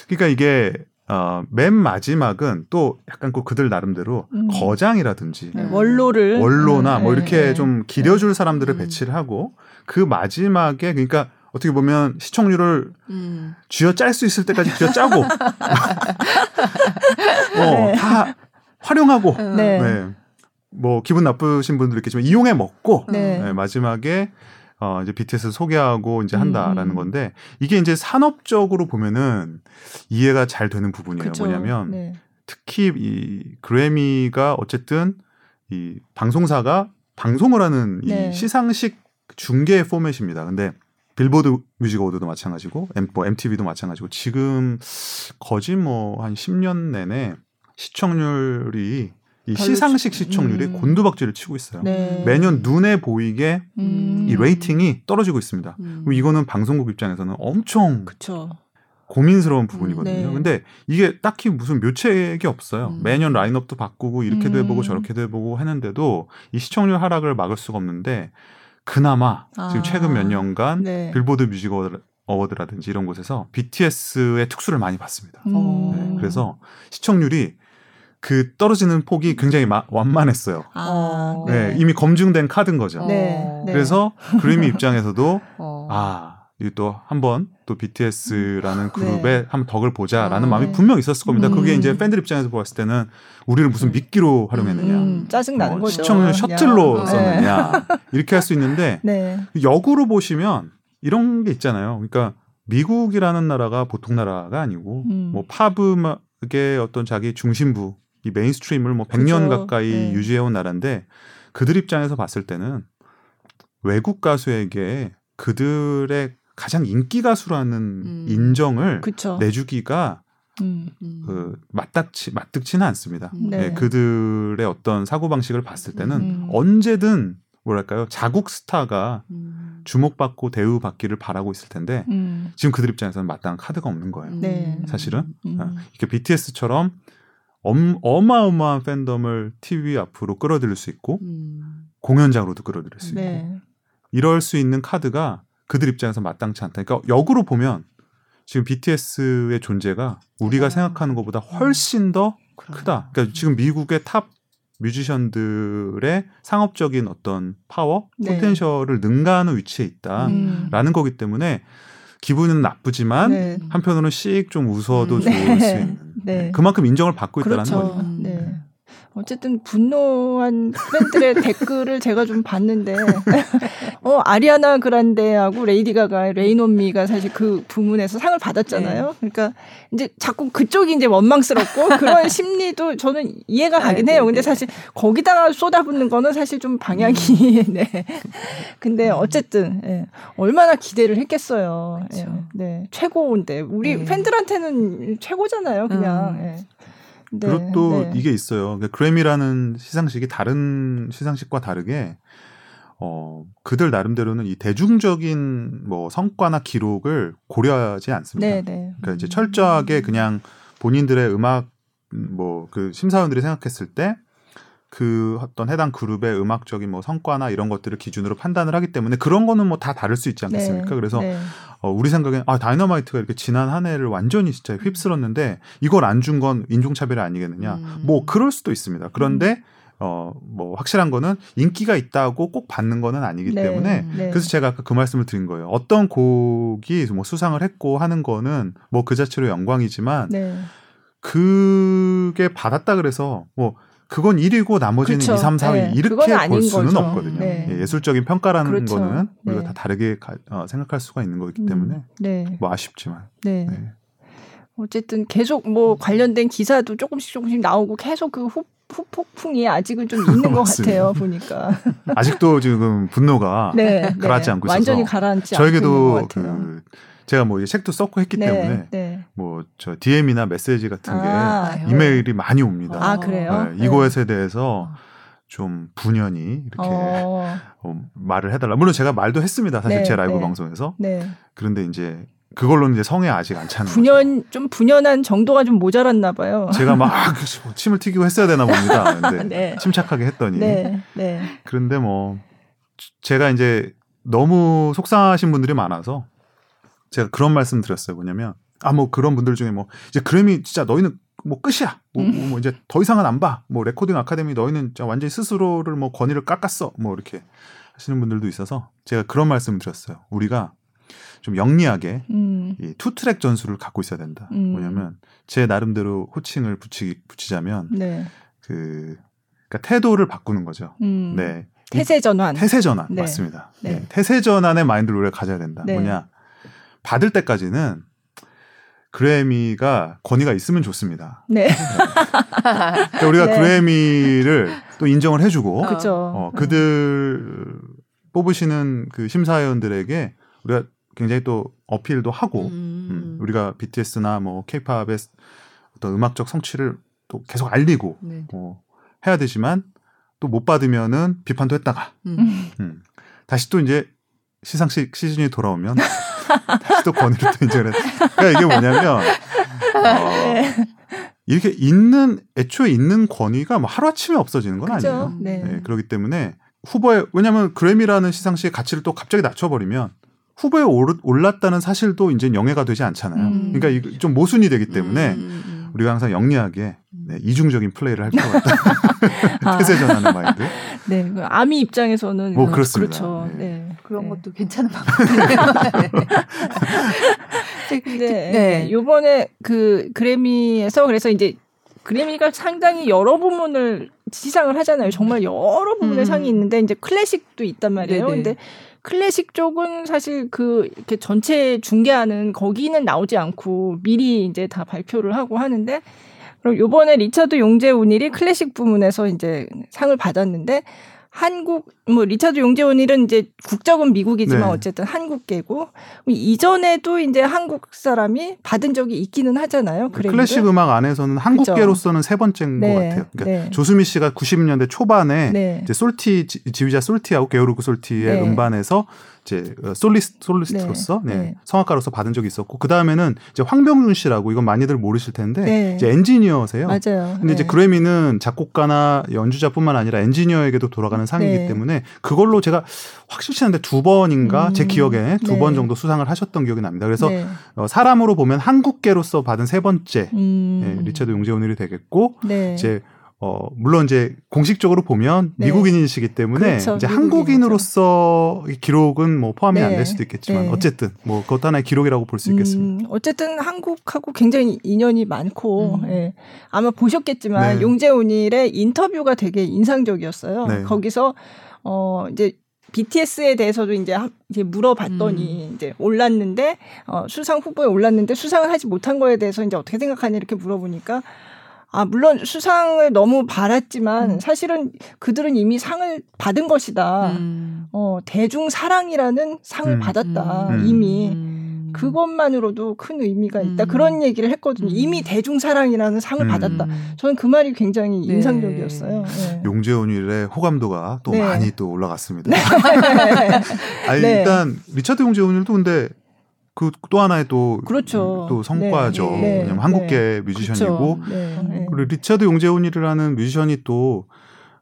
Speaker 3: 그러니까 이게 어, 맨 마지막은 또 약간 그 그들 나름대로 음. 거장이라든지
Speaker 2: 네, 원로를
Speaker 3: 원로나 음. 뭐 이렇게 네. 좀 기려줄 사람들을 음. 배치를 하고 그 마지막에 그러니까 어떻게 보면 시청률을 음. 쥐어 짤 수 있을 때까지 쥐어 짜고 어, 네. 다 활용하고 네. 네. 뭐 기분 나쁘신 분들 있겠지만 이용해 먹고 네. 네, 마지막에 어, 이제 BTS 소개하고 이제 한다라는 음. 건데 이게 이제 산업적으로 보면은 이해가 잘 되는 부분이에요. 그쵸. 뭐냐면 네. 특히 이 그래미가 어쨌든 이 방송사가 방송을 하는 네. 이 시상식 중계 포맷입니다. 근데 빌보드 뮤직 어워드도 마찬가지고 뭐 MTV도 마찬가지고 지금 거의 뭐 한 10년 내내 시청률이 이 시상식 시청률이 음. 곤두박질을 치고 있어요. 네. 매년 눈에 보이게 음. 이 rating이 떨어지고 있습니다. 음. 이거는 방송국 입장에서는 엄청 그쵸. 고민스러운 부분이거든요. 네. 근데 이게 딱히 무슨 묘책이 없어요. 음. 매년 라인업도 바꾸고 이렇게도 해보고 음. 저렇게도 해보고 하는데도 이 시청률 하락을 막을 수가 없는데 그나마 아. 지금 최근 몇 년간 네. 빌보드 뮤직 어워드라든지 이런 곳에서 BTS의 특수를 많이 받습니다. 음. 네. 그래서 시청률이 그 떨어지는 폭이 굉장히 마, 완만했어요. 아, 네. 네. 이미 검증된 카드인 거죠. 네, 네. 그래서 그래미 입장에서도 어. 아또 한번 또 BTS라는 음. 그룹의 네. 한번 덕을 보자라는 아, 마음이 네. 분명 있었을 겁니다. 음. 그게 이제 팬들 입장에서 보았을 때는 우리를 무슨 미끼로 활용했느냐, 음,
Speaker 2: 짜증 나는 어, 거죠.
Speaker 3: 시청률 셔틀로 네. 썼느냐 이렇게 할 수 있는데 네. 역으로 보시면 이런 게 있잖아요. 그러니까 미국이라는 나라가 보통 나라가 아니고 음. 뭐 팝음악의 어떤 자기 중심부 이 메인스트림을 뭐 100년 그렇죠. 가까이 네. 유지해온 나라인데 그들 입장에서 봤을 때는 외국 가수에게 그들의 가장 인기 가수라는 음. 인정을 그쵸. 내주기가 음, 음. 그 맞닥치 맞득치는 않습니다. 네. 네, 그들의 어떤 사고 방식을 봤을 때는 음. 언제든 뭐랄까요 자국 스타가 음. 주목받고 대우받기를 바라고 있을 텐데 음. 지금 그들 입장에서는 마땅한 카드가 없는 거예요. 네. 사실은 아, 이렇게 BTS처럼 엄, 어마어마한 팬덤을 TV 앞으로 끌어들일 수 있고 공연장으로도 끌어들일 수 있고 네. 이럴 수 있는 카드가 그들 입장에서 마땅치 않다. 그러니까 역으로 보면 지금 BTS의 존재가 우리가 아. 생각하는 것보다 훨씬 더 크다. 그러니까 지금 미국의 탑 뮤지션들의 상업적인 어떤 파워, 네. potential을 능가하는 위치에 있다라는 음. 거기 때문에 기분은 나쁘지만 네. 한편으로는 씩 좀 웃어도 음. 좋을 네. 수 있는 네. 그만큼 인정을 받고 있다는 그렇죠. 네.
Speaker 2: 어쨌든 분노한 팬들의 댓글을 제가 좀 봤는데 어 아리아나 그란데하고 레이디 가가 Rain on Me가 사실 그 부문에서 상을 받았잖아요. 네. 그러니까 이제 자꾸 그쪽이 이제 원망스럽고 그런 심리도 저는 이해가 가긴 네, 해요. 네, 근데 네. 사실 거기다가 쏟아붓는 거는 사실 좀 방향이 음. 네. 근데 어쨌든 예. 얼마나 기대를 했겠어요. 예. 네 최고인데 우리 네. 팬들한테는 최고잖아요. 그냥. 음. 예.
Speaker 3: 네, 그리고 또 네. 이게 있어요. 그러니까 그래미라는 시상식이 다른 시상식과 다르게 어 그들 나름대로는 이 대중적인 뭐 성과나 기록을 고려하지 않습니다. 네, 네. 그러니까 이제 철저하게 그냥 본인들의 음악 뭐 그 심사위원들이 생각했을 때 그 어떤 해당 그룹의 음악적인 뭐 성과나 이런 것들을 기준으로 판단을 하기 때문에 그런 거는 뭐 다 다를 수 있지 않겠습니까? 네. 그래서 네. 어, 우리 생각엔 아 다이너마이트가 이렇게 지난 한 해를 완전히 진짜 휩쓸었는데 이걸 안 준 건 인종차별이 아니겠느냐? 음. 뭐 그럴 수도 있습니다. 그런데 음. 어, 뭐, 확실한 거는 인기가 있다고 꼭 받는 거는 아니기 네, 때문에 네. 그래서 제가 아까 그 말씀을 드린 거예요. 어떤 곡이 뭐 수상을 했고 하는 거는 뭐 그 자체로 영광이지만 네. 그게 받았다 그래서 뭐 그건 1위고 나머지는 그쵸. 2, 3, 4위 네. 이렇게 볼 수는 거죠. 없거든요. 네. 예, 예술적인 평가라는 그렇죠. 거는 우리가 네. 다 다르게 가, 어, 생각할 수가 있는 거기 음. 때문에 음. 뭐 아쉽지만. 네. 네.
Speaker 2: 어쨌든 계속 뭐 관련된 기사도 조금씩 조금씩 나오고 계속 그 후, 후폭풍이 아직은 좀 있는 것 같아요 보니까
Speaker 3: 아직도 지금 분노가 네, 가라앉지 않고 있어서
Speaker 2: 완전히 가라앉지
Speaker 3: 저에게도. 그 제가 뭐 이제 책도 썼고 했기 네, 때문에 네. 뭐저 DM이나 메시지 같은 아, 게 이메일이 많이 옵니다.
Speaker 2: 아 그래요?
Speaker 3: 네, 이것에 대해서 좀 분연히 이렇게 어. 어, 말을 해달라. 물론 제가 말도 했습니다. 사실 네, 제 라이브 네. 방송에서. 네. 그런데 이제 그걸로는 이제 성에 아직 안 차는
Speaker 2: 분연 거죠. 좀 분연한 정도가 좀 모자랐나 봐요.
Speaker 3: 제가 막 그 침을 튀기고 했어야 되나 봅니다. 근데 네. 침착하게 했더니. 네. 네. 그런데 뭐 제가 이제 너무 속상하신 분들이 많아서 제가 그런 말씀 드렸어요. 뭐냐면 아 뭐 그런 분들 중에 뭐 이제 그래미 진짜 너희는 뭐 끝이야. 뭐, 음. 뭐 이제 더 이상은 안 봐. 뭐 레코딩 아카데미 너희는 완전히 스스로를 뭐 권위를 깎았어. 뭐 이렇게 하시는 분들도 있어서 제가 그런 말씀을 드렸어요. 우리가 좀 영리하게 음. 이 투트랙 전술을 갖고 있어야 된다. 음. 뭐냐면 제 나름대로 호칭을 붙이, 붙이자면 네. 그 그러니까 태도를 바꾸는 거죠. 음. 네.
Speaker 2: 태세 전환.
Speaker 3: 태세 전환 네. 맞습니다. 네. 네. 태세 전환의 마인드를 우리가 가져야 된다. 네. 뭐냐 받을 때까지는 그래미가 권위가 있으면 좋습니다. 네. 네. 그러니까 우리가 네. 그래미를 또 인정을 해주고 어, 그들 뽑으시는 그 심사위원들에게 우리가 굉장히 또 어필도 하고 음. 음, 우리가 BTS나 뭐 K-팝의 어떤 음악적 성취를 또 계속 알리고 네. 어, 해야 되지만 또 못 받으면은 비판도 했다가 음. 음. 다시 또 이제 시상식 시즌이 돌아오면 다시 또 권위를 또 인정을 했. 그러니까 이게 뭐냐면 어, 이렇게 있는 애초에 있는 권위가 뭐 하루 아침에 없어지는 건 그쵸? 아니에요. 네. 네. 그렇기 때문에 후보에 왜냐하면 그래미라는 시상식의 가치를 또 갑자기 낮춰버리면 후보에 올랐다는 사실도 이제 영예가 되지 않잖아요. 음. 그러니까 좀 모순이 되기 때문에 음. 음, 음. 우리가 항상 영리하게 네, 이중적인 플레이를 할 필요가 있다. 태세 전하는 마인드.
Speaker 2: 네, 그 아미 입장에서는
Speaker 3: 뭐 그렇습니다.
Speaker 2: 그렇죠. 네.
Speaker 1: 네. 그런 네. 것도 괜찮은 방법이네요.
Speaker 2: 네. 네. 네. 요번에 그 그래미에서 그래서 이제 그래미가 상당히 여러 부문을 시상을 하잖아요. 정말 여러 부문의 음. 상이 있는데 이제 클래식도 있단 말이에요. 네네. 근데 클래식 쪽은 사실 그 이렇게 전체 중계하는 거기는 나오지 않고 미리 이제 다 발표를 하고 하는데 그럼 요번에 리차드 용재 오닐이 클래식 부문에서 이제 상을 받았는데 한국 뭐 리차드 용재 오닐은 이제 국적은 미국이지만 네. 어쨌든 한국계고 이전에도 이제 한국 사람이 받은 적이 있기는 하잖아요.
Speaker 3: 그래미를. 클래식 음악 안에서는 한국계로서는 세 번째인 네. 것 같아요. 그러니까 네. 조수미 씨가 90년대 초반에 네. 이제 솔티 지휘자 솔티하고 게오르그 솔티의 네. 음반에서 이제 어, 솔리스 솔리스트로서 네. 네. 성악가로서 받은 적이 있었고 그 다음에는 이제 황병준 씨라고 이건 많이들 모르실 텐데 네. 이제 엔지니어세요.
Speaker 2: 맞아요.
Speaker 3: 근데 이제 네. 그래미는 작곡가나 연주자뿐만 아니라 엔지니어에게도 돌아가는 상이기 네. 때문에 그걸로 제가 확실치 않은데 두 번인가 음. 제 기억에 두번 네. 정도 수상을 하셨던 기억이 납니다. 그래서 어, 사람으로 보면 한국계로서 받은 세 번째 음. 예, 리처드 용재원일이 되겠고 이제 어, 물론 이제 공식적으로 보면 네. 미국인이시기 때문에 그렇죠. 이제 한국인으로서 기록은 뭐 포함이 네. 안될 수도 있겠지만 네. 어쨌든 뭐 그것도 하나의 기록이라고 볼 수 있겠습니다.
Speaker 2: 음, 어쨌든 한국하고 굉장히 인연이 많고 음. 예. 아마 보셨겠지만 네. 용재훈일의 인터뷰가 되게 인상적이었어요. 네. 거기서 어 이제 BTS에 대해서도 이제 이제 물어봤더니 음. 이제 올랐는데 어 수상 후보에 올랐는데 수상을 하지 못한 거에 대해서 이제 어떻게 생각하냐 이렇게 물어보니까 아, 물론 수상을 너무 바랐지만 음. 사실은 그들은 이미 상을 받은 것이다. 음. 어, 대중 사랑이라는 상을 음. 받았다. 음. 이미. 음. 그것만으로도 큰 의미가 있다. 음. 그런 얘기를 했거든요. 이미 대중 사랑이라는 상을 받았다. 저는 그 말이 굉장히 네. 인상적이었어요. 네.
Speaker 3: 용재 오닐의 호감도가 또 네. 많이 또 올라갔습니다. 네. 아니, 네. 일단 리차드 용재 오닐도 근데 그 또 하나의 또,
Speaker 2: 그렇죠.
Speaker 3: 또 성과죠. 네. 네. 왜냐면 한국계 네. 뮤지션이고 네. 그리고 리차드 용재 오닐이라는 뮤지션이 또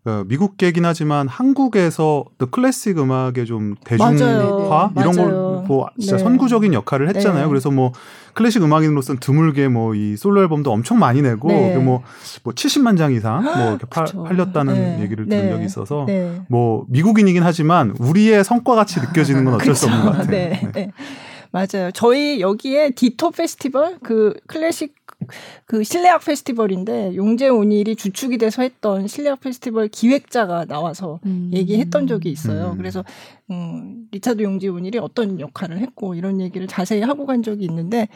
Speaker 3: 어, 미국계긴 하지만 한국에서 또 클래식 음악의 좀 대중화 맞아요. 이런 걸뭐 진짜 네. 선구적인 역할을 했잖아요. 네. 그래서 뭐 클래식 음악인으로서는 드물게 뭐 이 솔로 앨범도 엄청 많이 내고 네. 뭐, 뭐 70만 장 이상 뭐 이렇게 파, 팔렸다는 얘기를 들은 적이 있어서 뭐 미국인이긴 하지만 우리의 성과 같이 느껴지는 건 어쩔 수 없는 것 같아요. 네.
Speaker 2: 맞아요. 저희 여기에 디토 페스티벌 그 클래식 그 실내악 페스티벌인데 용재 온일이 주축이 돼서 했던 실내악 페스티벌 기획자가 나와서 음. 얘기했던 적이 있어요. 음. 그래서 음, 리차드 용재 오닐이 어떤 역할을 했고 이런 얘기를 자세히 하고 간 적이 있는데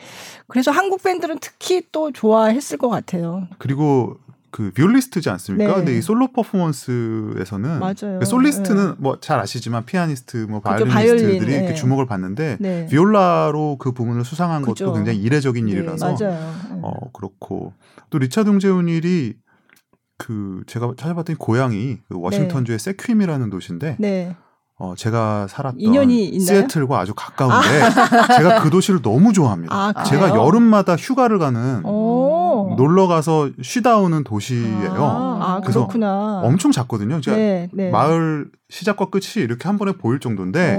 Speaker 2: 그래서 한국 팬들은 특히 또 좋아했을 것 같아요.
Speaker 3: 그리고 그 비올리스트지 않습니까? 네. 근데 이 솔로 퍼포먼스에서는 맞아요. 솔리스트는 네. 뭐잘 아시지만 피아니스트, 뭐 바이올리니스트들이 네. 이렇게 주목을 받는데 네. 비올라로 그 부분을 수상한 그죠. 것도 굉장히 이례적인 네, 일이라서
Speaker 2: 맞아요. 네.
Speaker 3: 어 그렇고 또 리차드 용재 오닐이 그 제가 찾아봤더니 고향이 그 워싱턴주의 세큐임이라는 도시인데 어, 제가 살았던 시애틀과 아주 가까운데 아. 제가 그 도시를 너무 좋아합니다. 아, 제가 여름마다 휴가를 가는 오. 놀러 가서 쉬다 오는 도시예요.
Speaker 2: 아, 아 그래서 그렇구나.
Speaker 3: 엄청 작거든요. 제가 네, 네. 마을 시작과 끝이 이렇게 한 번에 보일 정도인데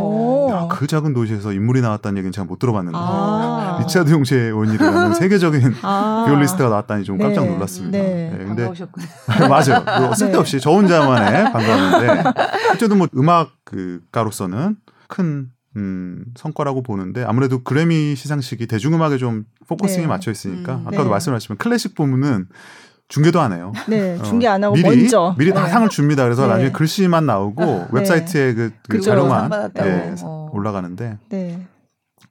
Speaker 3: 야, 그 작은 도시에서 인물이 나왔다는 얘기는 제가 못 들어봤는데 아. 리차드 용시의 원일이라는 세계적인 아. 비올리스트가 나왔다니 좀 깜짝 네. 놀랐습니다. 네.
Speaker 1: 네. 근데
Speaker 3: 맞아요. 뭐 쓸데없이 저 혼자만의 반가웠는데 어쨌든 뭐 음악가로서는 큰 음, 성과라고 보는데 아무래도 그래미 시상식이 대중음악에 좀 focusing이 네. 맞춰 있으니까 음, 아까도 네. 말씀하셨지만 클래식 부문은 중계도 안 해요.
Speaker 2: 네, 어, 중계 안 하고
Speaker 3: 미리,
Speaker 2: 먼저
Speaker 3: 미리 다 네. 상을 줍니다. 그래서 네. 나중에 글씨만 나오고 네. 웹사이트에 그, 그 자료만 예, 어. 올라가는데 네.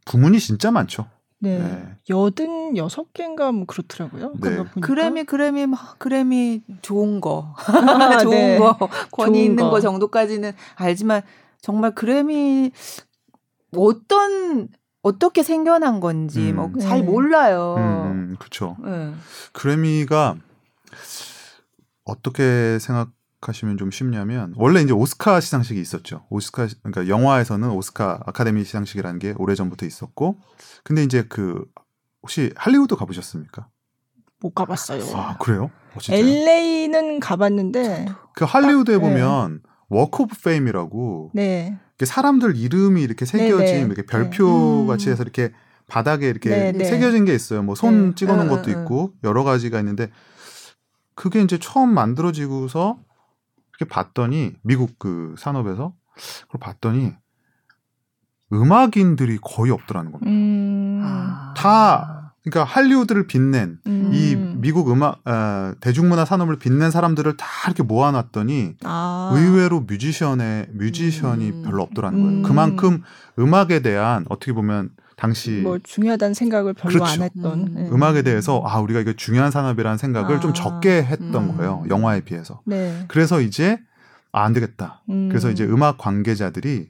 Speaker 3: 부문이 진짜 많죠.
Speaker 2: 네. 네. 여든 여섯 개인가 뭐 그렇더라고요. 네.
Speaker 1: 그래미 그래미 그래미 좋은 거 아, 좋은 네. 거 권위 좋은 있는 거. 거 정도까지는 알지만 정말 그래미 어떤 어떻게 생겨난 건지 음. 뭐잘 네. 몰라요.
Speaker 3: 음, 그렇죠. 네. 그래미가 어떻게 생각하시면 좀 쉽냐면 원래 이제 오스카 시상식이 있었죠. 오스카 그러니까 영화에서는 오스카 아카데미 시상식이라는 게 오래 전부터 있었고 근데 이제 그 혹시 할리우드 가보셨습니까?
Speaker 2: 못 가봤어요.
Speaker 3: 아 그래요?
Speaker 2: 어, LA는 가봤는데
Speaker 3: 그 할리우드에 딱, 네. 보면 네. Walk of Fame이라고 네. 사람들 이름이 이렇게 새겨진 네네. 네. 이렇게 별표 음. 같이 해서 이렇게 바닥에 이렇게 네네. 네. 새겨진 게 있어요. 뭐 손 찍어놓은 네. 것도 있고 여러 가지가 있는데 그게 이제 처음 만들어지고서 이렇게 봤더니 미국 그 산업에서 그걸 봤더니 음악인들이 거의 없더라는 겁니다. 음. 다 그러니까 할리우드를 빛낸 음. 이 미국 음악 어, 대중문화 산업을 빛낸 사람들을 다 이렇게 모아놨더니 아. 의외로 뮤지션의 뮤지션이 음. 별로 없더라는 거예요. 음. 그만큼 음악에 대한 어떻게 보면 당시
Speaker 2: 뭐 중요하다는 생각을 별로
Speaker 3: 그렇죠.
Speaker 2: 안 했던
Speaker 3: 음. 악에 대해서 아 우리가 이거 중요한 산업이라는 생각을 아. 좀 적게 했던 음. 거예요. 영화에 비해서. 네. 그래서 이제 아, 안 되겠다. 그래서 이제 음악 관계자들이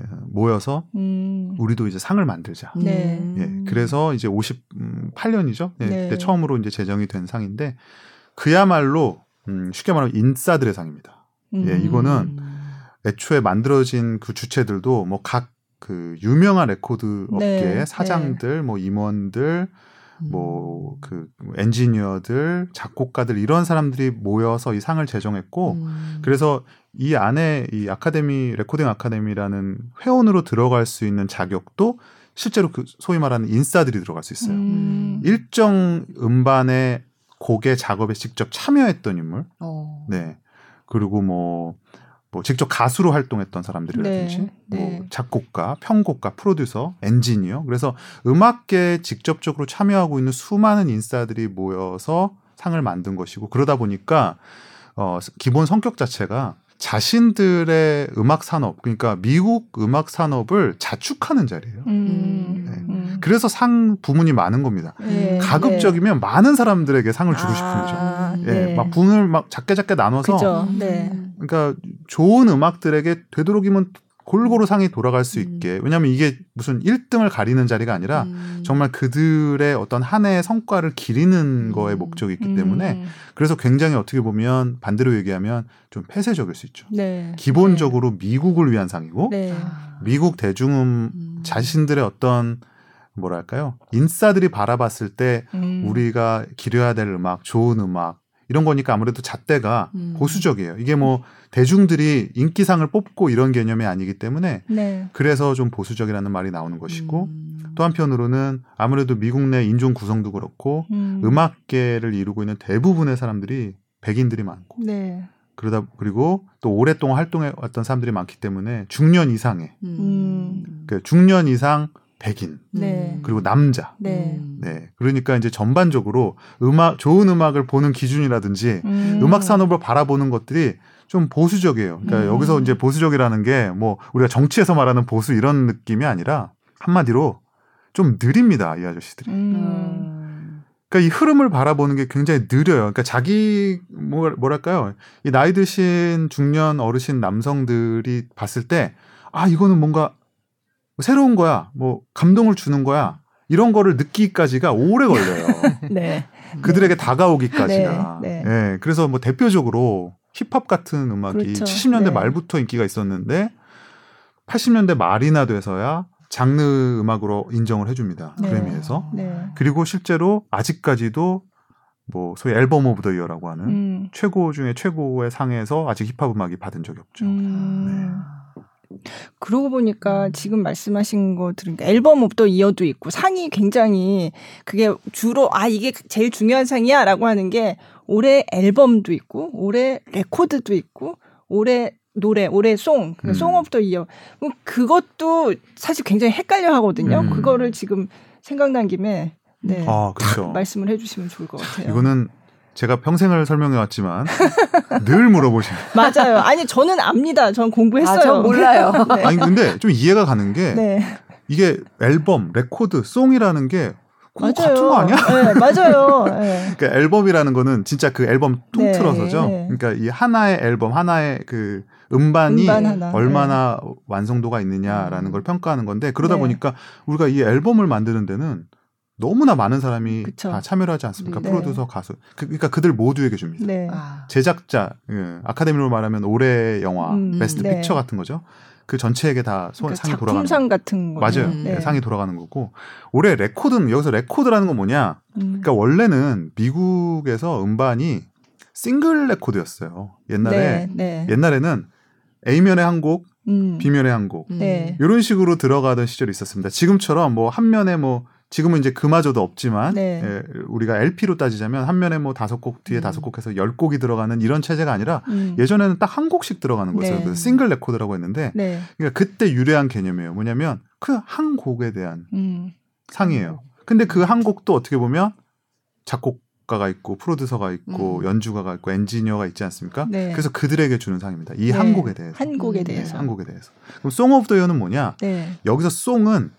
Speaker 3: 예, 모여서 음. 우리도 이제 상을 만들자. 네. 예, 그래서 이제 58년이죠. 예, 네. 그때 처음으로 이제 제정이 된 상인데 그야말로 음, 쉽게 말하면 인싸들의 상입니다. 음. 예, 이거는 애초에 만들어진 그 주체들도 뭐 각 그 유명한 레코드 업계 네. 사장들, 네. 뭐 임원들, 뭐그 음. 엔지니어들, 작곡가들 이런 사람들이 모여서 이 상을 제정했고 음. 그래서 이 안에 이 아카데미 레코딩 아카데미라는 회원으로 들어갈 수 있는 자격도 실제로 그 소위 말하는 인싸들이 들어갈 수 있어요. 음. 일정 음반의 곡의 작업에 직접 참여했던 인물. 어. 네. 그리고 뭐 뭐 직접 가수로 활동했던 사람들이라든지 네, 뭐 네. 작곡가, 편곡가, 프로듀서, 엔지니어 그래서 음악계에 직접적으로 참여하고 있는 수많은 인싸들이 모여서 상을 만든 것이고 그러다 보니까 어 기본 성격 자체가 자신들의 음악 산업 그러니까 미국 음악 산업을 자축하는 자리예요. 음, 네. 음. 그래서 상 부문이 많은 겁니다. 네, 가급적이면 네. 많은 사람들에게 상을 주고 싶은 거죠. 아, 예, 네. 막 분을 막 작게 작게 나눠서 그죠, 네. 그러니까 좋은 음악들에게 되도록이면 골고루 상이 돌아갈 수 있게. 음. 왜냐하면 이게 무슨 1등을 가리는 자리가 아니라 음. 정말 그들의 어떤 한 해의 성과를 기리는 거에 음. 목적이 있기 때문에 음. 그래서 굉장히 어떻게 보면 반대로 얘기하면 좀 폐쇄적일 수 있죠. 네. 기본적으로 네. 미국을 위한 상이고 네. 미국 대중음 음. 자신들의 어떤 뭐랄까요 인싸들이 바라봤을 때 음. 우리가 기려야 될 음악, 좋은 음악 이런 거니까 아무래도 잣대가 음. 보수적이에요. 이게 뭐 대중들이 인기상을 뽑고 이런 개념이 아니기 때문에 네. 그래서 좀 보수적이라는 말이 나오는 것이고 음. 또 한편으로는 아무래도 미국 내 인종 구성도 그렇고 음. 악계를 이루고 있는 대부분의 사람들이 백인들이 많고 네. 그러다 그리고 또 오랫동안 활동해 왔던 사람들이 많기 때문에 중년 이상의 음. 그 중년 이상 백인 네. 그리고 남자 네. 네. 그러니까 이제 전반적으로 음악 좋은 음악을 보는 기준이라든지 음. 악 산업을 바라보는 것들이 좀 보수적이에요. 그러니까 음. 여기서 이제 보수적이라는 게 뭐 우리가 정치에서 말하는 보수 이런 느낌이 아니라 한마디로 좀 느립니다 이 아저씨들이. 음. 그러니까 이 흐름을 바라보는 게 굉장히 느려요. 그러니까 자기 뭐 뭐랄까요 이 나이 드신 중년 어르신 남성들이 봤을 때 아 이거는 뭔가 새로운 거야, 뭐 감동을 주는 거야 이런 거를 느끼기까지가 오래 걸려요. 네. 그들에게 네. 다가오기까지가. 네. 네. 네. 그래서 뭐 대표적으로 힙합 같은 음악이 그렇죠. 70년대 네. 말부터 인기가 있었는데 80년대 말이나 돼서야 장르 음악으로 인정을 해줍니다. 네. 그래미에서. 네. 그리고 실제로 아직까지도 뭐 소위 Album of the Year라고 하는 음. 최고 중에 최고의 상에서 아직 힙합 음악이 받은 적이 없죠. 음. 네.
Speaker 2: 그러고 보니까 음. 지금 말씀하신 거 들으니까 Album of the Year도 있고 상이 굉장히 그게 주로 아 이게 제일 중요한 상이야라고 하는 게 올해 앨범도 있고 올해 레코드도 있고 올해 노래 올해 song 그 음. Song of the Year 그것도 사실 굉장히 헷갈려 하거든요. 음. 그거를 지금 생각난 김에 네 아, 그렇죠. 말씀을 해주시면 좋을 것 같아요.
Speaker 3: 이거는 제가 평생을 설명해 왔지만 늘 물어보시는.
Speaker 2: 맞아요. 아니 저는 압니다. 전 공부했어요.
Speaker 1: 아, 몰라요.
Speaker 3: 네. 아니 근데 좀 이해가 가는 게 네. 이게 앨범, 레코드, song이라는 게 맞아요. 같은 거 아니야?
Speaker 2: 네, 맞아요. 네.
Speaker 3: 그러니까 앨범이라는 거는 진짜 그 앨범 통틀어서죠. 네. 그러니까 이 하나의 앨범, 하나의 그 음반이 음반 얼마나 네. 완성도가 있느냐라는 걸 평가하는 건데 그러다 네. 보니까 우리가 이 앨범을 만드는 데는 너무나 많은 사람이 그쵸. 다 참여를 하지 않습니까? 네. 프로듀서, 가수. 그, 러니까 그들 모두에게 줍니다. 네. 아. 제작자, 예, 아카데미로 말하면 올해 영화, 음, 베스트 네. Picture 같은 거죠. 그 전체에게 다 소, 그러니까 상이 돌아가는
Speaker 2: 상 같은 거
Speaker 3: 맞아요. 음, 네. 상이 돌아가는 거고 올해 레코드는 여기서 레코드라는 건 뭐냐? 음. 그러니까 원래는 미국에서 음반이 싱글 레코드였어요. 옛날에 네, 네. 옛날에는 A면에 한 곡, 음. B면에 한 곡. 네. 이런 식으로 들어가던 시절이 있었습니다. 지금처럼 뭐 한 면에 뭐 지금은 이제 그마저도 없지만 네. 예, 우리가 LP로 따지자면 한 면에 뭐 다섯 곡 뒤에 음. 다섯 곡 해서 열 곡이 들어가는 이런 체제가 아니라 음. 예전에는 딱 한 곡씩 들어가는 거였어요. 네. 그래서 싱글 레코드라고 했는데 네. 그러니까 그때 유래한 개념이에요. 뭐냐면 그 한 곡에 대한 음. 상이에요. 근데 그 한 곡도 어떻게 보면 작곡가가 있고 프로듀서가 있고 음. 연주가가 있고 엔지니어가 있지 않습니까? 네. 그래서 그들에게 주는 상입니다. 이 한 네. 곡에 대해서.
Speaker 2: 한 곡에 대해서.
Speaker 3: 한 곡에 대해서. 그럼 Song of the Year는 뭐냐? 여기서 song은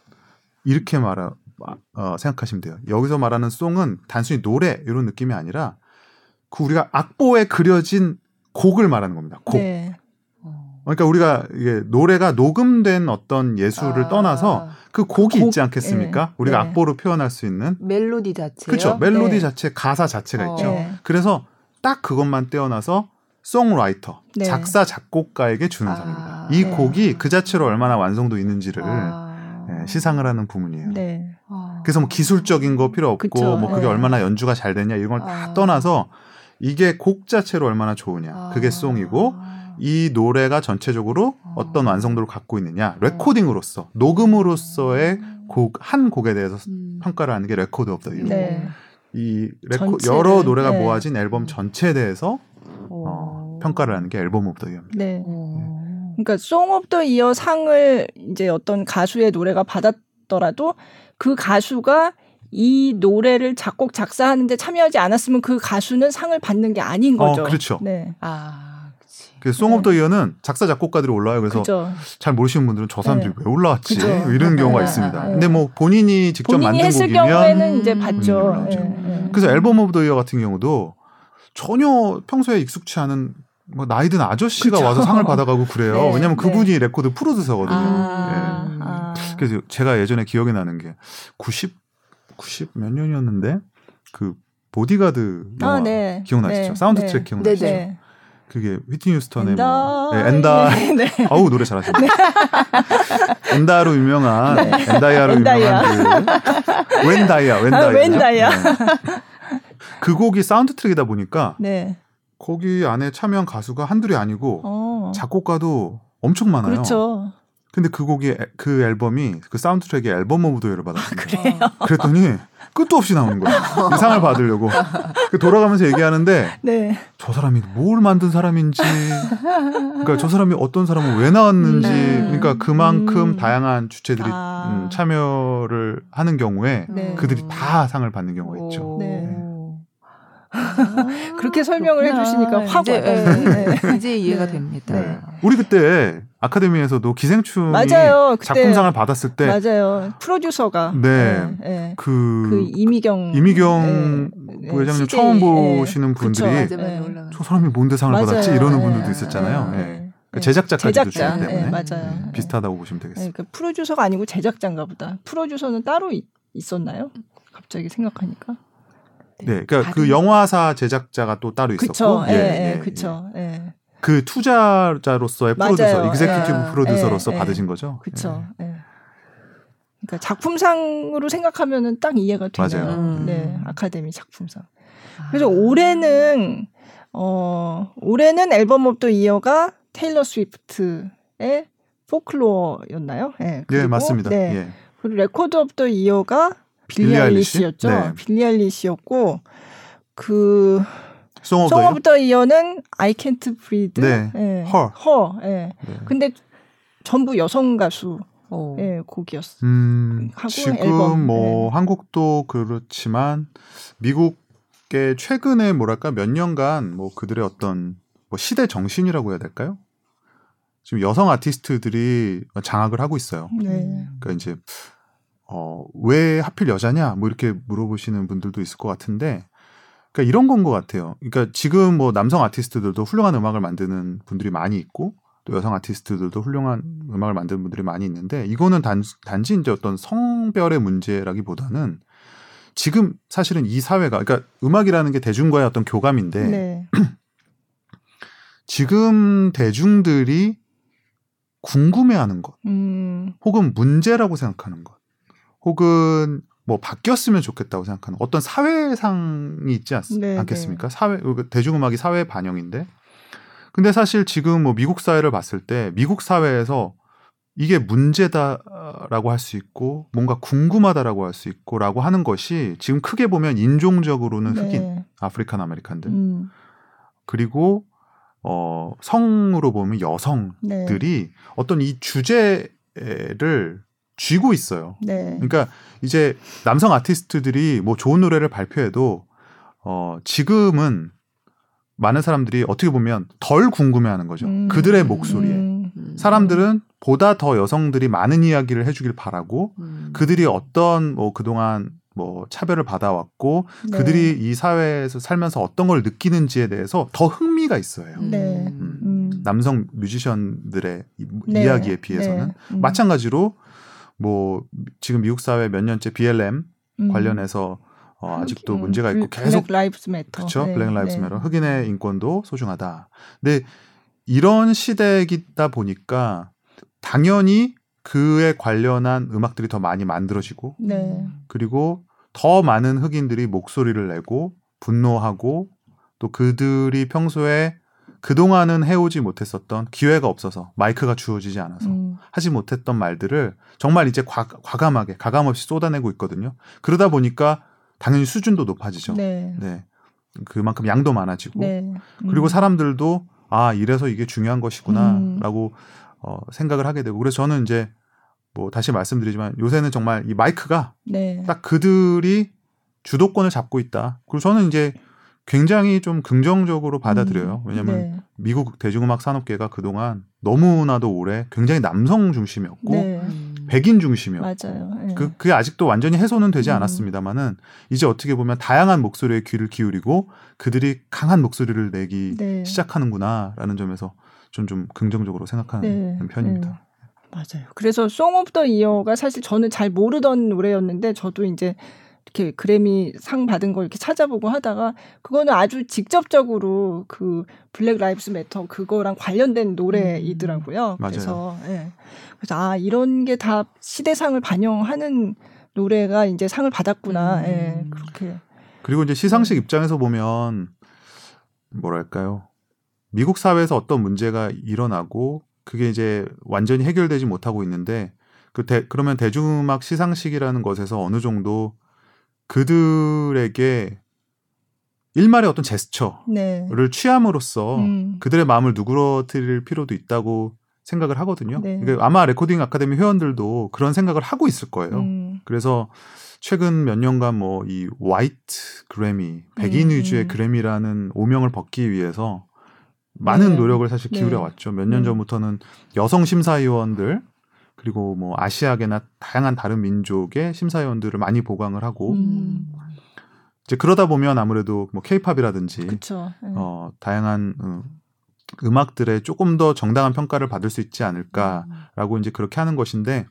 Speaker 3: 이렇게 말하 어, 생각하시면 돼요. 여기서 말하는 song은 단순히 노래 이런 느낌이 아니라 그 우리가 악보에 그려진 곡을 말하는 겁니다. 곡. 네. 그러니까 우리가 이게 노래가 녹음된 어떤 예술을 아. 떠나서 그 곡이 곡, 있지 않겠습니까? 네. 우리가 네. 악보로 표현할 수 있는
Speaker 1: 멜로디 자체.
Speaker 3: 그렇죠. 멜로디 네. 자체, 가사 자체가 어. 있죠. 네. 그래서 딱 그것만 떼어놔서 송라이터, 네. 작사 작곡가에게 주는 아. 상입니다. 이 곡이 그 자체로 얼마나 완성도 있는지를 아. 네, 시상을 하는 부문이에요. 네. 아. 그래서 뭐 기술적인 거 필요 없고 그쵸, 뭐 그게 네. 얼마나 연주가 잘 되냐 이런 걸다 아. 떠나서 이게 곡 자체로 얼마나 좋으냐 아. 그게 송이고 이 노래가 전체적으로 아. 어떤 완성도를 갖고 있느냐 레코딩으로서 녹음으로서의 곡 한 곡에 대해서 음. 평가를 하는 게 Record of the Year. 네. 이 레코 여러 노래가 네. 모아진 앨범 전체에 대해서 어, 평가를 하는 게 Album of the Year입니다. 네.
Speaker 2: 그러니까 Song of the Year 상을 이제 어떤 가수의 노래가 받았더라도 그 가수가 이 노래를 작곡 작사하는데 참여하지 않았으면 그 가수는 상을 받는 게 아닌 어, 거죠.
Speaker 3: 어, 그렇죠. 네. 아. 그래서 Song of the Year는 작사 작곡가들이 올라와요. 그래서 그죠. 잘 모르시는 분들은 저 사람들이 네. 왜 올라왔지 그죠. 이런 경우가 네. 있습니다. 네. 근데 뭐 본인이 직접 본인이
Speaker 2: 만든
Speaker 3: 했을
Speaker 2: 곡이면 경우에는 이제 받죠.
Speaker 3: 음, 그래서 Album of the Year 같은 경우도 전혀 평소에 익숙치 않은 뭐 나이든 아저씨가 그쵸? 와서 상을 받아가고 그래요. 네, 왜냐면 그분이 네. 레코드 프로듀서거든요. 아, 예. 아. 그래서 제가 예전에 기억에 나는 게 90, 90 몇 년이었는데 그 보디가드 영화 아, 네. 기억나시죠? 네. 사운드 트랙 네. 기억나시죠? 네, 그게 휘트니 휴스턴의 엔다, 뭐, 네, 엔다, 네, 아우 노래 잘하시네. 네. 엔다로 유명한 엔다이아로 엔다이아. 유명한 그 웬다이아, 웬다이아. 아, 웬다이아. 그 곡이 사운드 트랙이다 보니까 네. 거기 안에 참여한 가수가 한둘이 아니고 어. 작곡가도 엄청 많아요. 그렇죠. 근데 그 곡이 그 앨범이 그 사운드 트랙이 앨범 오브 더이를 받았습니다. 아, 그랬더니 끝도 없이 나오는 거예요. 이 상을 받으려고. 그 돌아가면서 얘기하는데 네. 저 사람이 뭘 만든 사람인지 그러니까 저 사람이 어떤 사람을 왜 나왔는지 네. 그러니까 그만큼 음. 다양한 주체들이 아. 음, 참여를 하는 경우에 네. 그들이 다 상을 받는 경우가 있죠. 네.
Speaker 2: 그렇게 설명을 그렇구나. 해주시니까 확 이제,
Speaker 1: 네. 이제 이해가 네. 됩니다. 네.
Speaker 3: 우리 그때 아카데미에서도 기생충이 맞아요. 작품상을 받았을 때
Speaker 2: 맞아요. 프로듀서가 네,
Speaker 3: 네. 그,
Speaker 2: 그 이미경
Speaker 3: 이미경 네. 부회장님 처음 보시는 분들이 저 사람이 뭔데 상을 맞아요. 받았지 이러는 분들도 있었잖아요. 네. 그 제작자까지도 제작자. 주기 때문에 맞아요. 비슷하다고 보시면 되겠습니다.
Speaker 2: 그러니까 프로듀서가 아니고 제작자인가 보다. 프로듀서는 따로 있, 있었나요? 갑자기 생각하니까.
Speaker 3: 네, 그러니까 그 영화사 제작자가 또 따로 있었고,
Speaker 2: 그쵸, 예, 예, 예, 그렇죠. 예.
Speaker 3: 그 투자자로서의 맞아요. 프로듀서, 익제큐티브 예, 프로듀서로서 예, 받으신 거죠.
Speaker 2: 그렇죠. 예. 그러니까 작품상으로 생각하면은 딱 이해가 되네요. 맞아요. 음. 네, 아카데미 작품상. 그래서 아. 올해는 어 올해는 Album of the Year가 테일러 스위프트의 Folklore였나요? 예.
Speaker 3: 네, 맞습니다. 네. 예.
Speaker 2: 그리고 Record of the Year가 빌리 아일리시였죠. 네. 빌리 아일리시였고 그더 이어는 I Can't Breathe. 네. 예. 허. 허. 예. 네. 근데 전부 여성 가수 어. 예, 곡이었어. 음,
Speaker 3: 지금 앨범. 뭐 네. 한국도 그렇지만 미국의 최근에 뭐랄까 몇 년간 뭐 그들의 어떤 뭐 시대 정신이라고 해야 될까요? 지금 여성 아티스트들이 장악을 하고 있어요. 네. 그러니까 이제 어, 왜 하필 여자냐? 뭐 이렇게 물어보시는 분들도 있을 것 같은데, 그러니까 이런 건 것 같아요. 그러니까 지금 뭐 남성 아티스트들도 훌륭한 음악을 만드는 분들이 많이 있고, 또 여성 아티스트들도 훌륭한 음악을 만드는 분들이 많이 있는데, 이거는 단, 단지 이제 어떤 성별의 문제라기보다는 지금 사실은 이 사회가, 그러니까 음악이라는 게 대중과의 어떤 교감인데, 네. 지금 대중들이 궁금해하는 것, 음. 혹은 문제라고 생각하는 것, 혹은 뭐 바뀌었으면 좋겠다고 생각하는 어떤 사회상이 있지 않, 네, 않겠습니까? 네. 사회 그 대중음악이 사회 반영인데 근데 사실 지금 뭐 미국 사회를 봤을 때 미국 사회에서 이게 문제다 멋있다라고 할 수 있고 뭔가 궁금하다라고 할 수 있고라고 하는 것이 지금 크게 보면 인종적으로는 흑인 네. African American들 음. 그리고 어 성으로 보면 여성들이 네. 어떤 이 주제를 쥐고 있어요. 네. 그러니까 이제 남성 아티스트들이 뭐 좋은 노래를 발표해도 어 지금은 많은 사람들이 어떻게 보면 덜 궁금해하는 거죠. 음. 그들의 목소리에. 음. 사람들은 보다 더 여성들이 많은 이야기를 해주길 바라고 음. 그들이 어떤 뭐 그동안 뭐 차별을 받아왔고 네. 그들이 이 사회에서 살면서 어떤 걸 느끼는지에 대해서 더 흥미가 있어요. 네. 음. 음. 남성 뮤지션들의 네. 이야기에 비해서는 네. 음. 마찬가지로 뭐 지금 미국 사회 몇 년째 BLM 음. 관련해서 어, 아직도 문제가 있고 계속
Speaker 2: Black Lives Matter.
Speaker 3: 그렇죠. 네. Black Lives Matter. 흑인의 인권도 소중하다. 근데 이런 시대이다 보니까 당연히 그에 관련한 음악들이 더 많이 만들어지고 네. 그리고 더 많은 흑인들이 목소리를 내고 분노하고 또 그들이 평소에 그동안은 해오지 못했었던 기회가 없어서 마이크가 주어지지 않아서 음. 하지 못했던 말들을 정말 이제 과, 과감하게 가감 없이 쏟아내고 있거든요. 그러다 보니까 당연히 수준도 높아지죠. 네. 네. 그만큼 양도 많아지고 네. 음. 그리고 사람들도 아 이래서 이게 중요한 것이구나라고 음. 어, 생각을 하게 되고 그래서 저는 이제 뭐 다시 말씀드리지만 요새는 정말 이 마이크가 네. 딱 그들이 주도권을 잡고 있다. 그리고 저는 이제 굉장히 좀 긍정적으로 받아들여요. 음, 왜냐하면 네. 미국 대중음악 산업계가 그동안 너무나도 오래 굉장히 남성 중심이었고 네. 백인 중심이었고 네. 그 그게 아직도 완전히 해소는 되지 음. 않았습니다만은 이제 어떻게 보면 다양한 목소리에 귀를 기울이고 그들이 강한 목소리를 내기 네. 시작하는구나라는 점에서 좀 좀 긍정적으로 생각하는 네. 편입니다. 네.
Speaker 2: 맞아요. 그래서 Song of the Year가 사실 저는 잘 모르던 노래였는데 저도 이제 이렇게 그래미 상 받은 걸 이렇게 찾아보고 하다가 그거는 아주 직접적으로 그 Black Lives Matter 그거랑 관련된 노래이더라고요. 음, 그래서 예. 그래서 아 이런 게 다 시대상을 반영하는 노래가 이제 상을 받았구나. 음. 예. 그렇게.
Speaker 3: 그리고 이제 시상식 네. 입장에서 보면 뭐랄까요? 미국 사회에서 어떤 문제가 일어나고 그게 이제 완전히 해결되지 못하고 있는데 그 대, 그러면 대중음악 시상식이라는 것에서 어느 정도 그들에게 일말의 어떤 제스처를 네. 취함으로써 음. 그들의 마음을 누그러뜨릴 필요도 있다고 생각을 하거든요. 네. 그러니까 아마 Recording Academy 회원들도 그런 생각을 하고 있을 거예요. 음. 그래서 최근 몇 년간 뭐 이 화이트 그래미, 백인 음. 위주의 그래미라는 오명을 벗기 위해서 많은 네. 노력을 사실 기울여 네. 왔죠. 몇년 음. 전부터는 여성 심사위원들 그리고 뭐 아시아계나 다양한 다른 민족의 심사위원들을 많이 보강을 하고 음. 이제 그러다 보면 아무래도 뭐 케이팝이라든지 네. 어 다양한 음, 음악들의 조금 더 정당한 평가를 받을 수 있지 않을까라고 음. 이제 그렇게 하는 것인데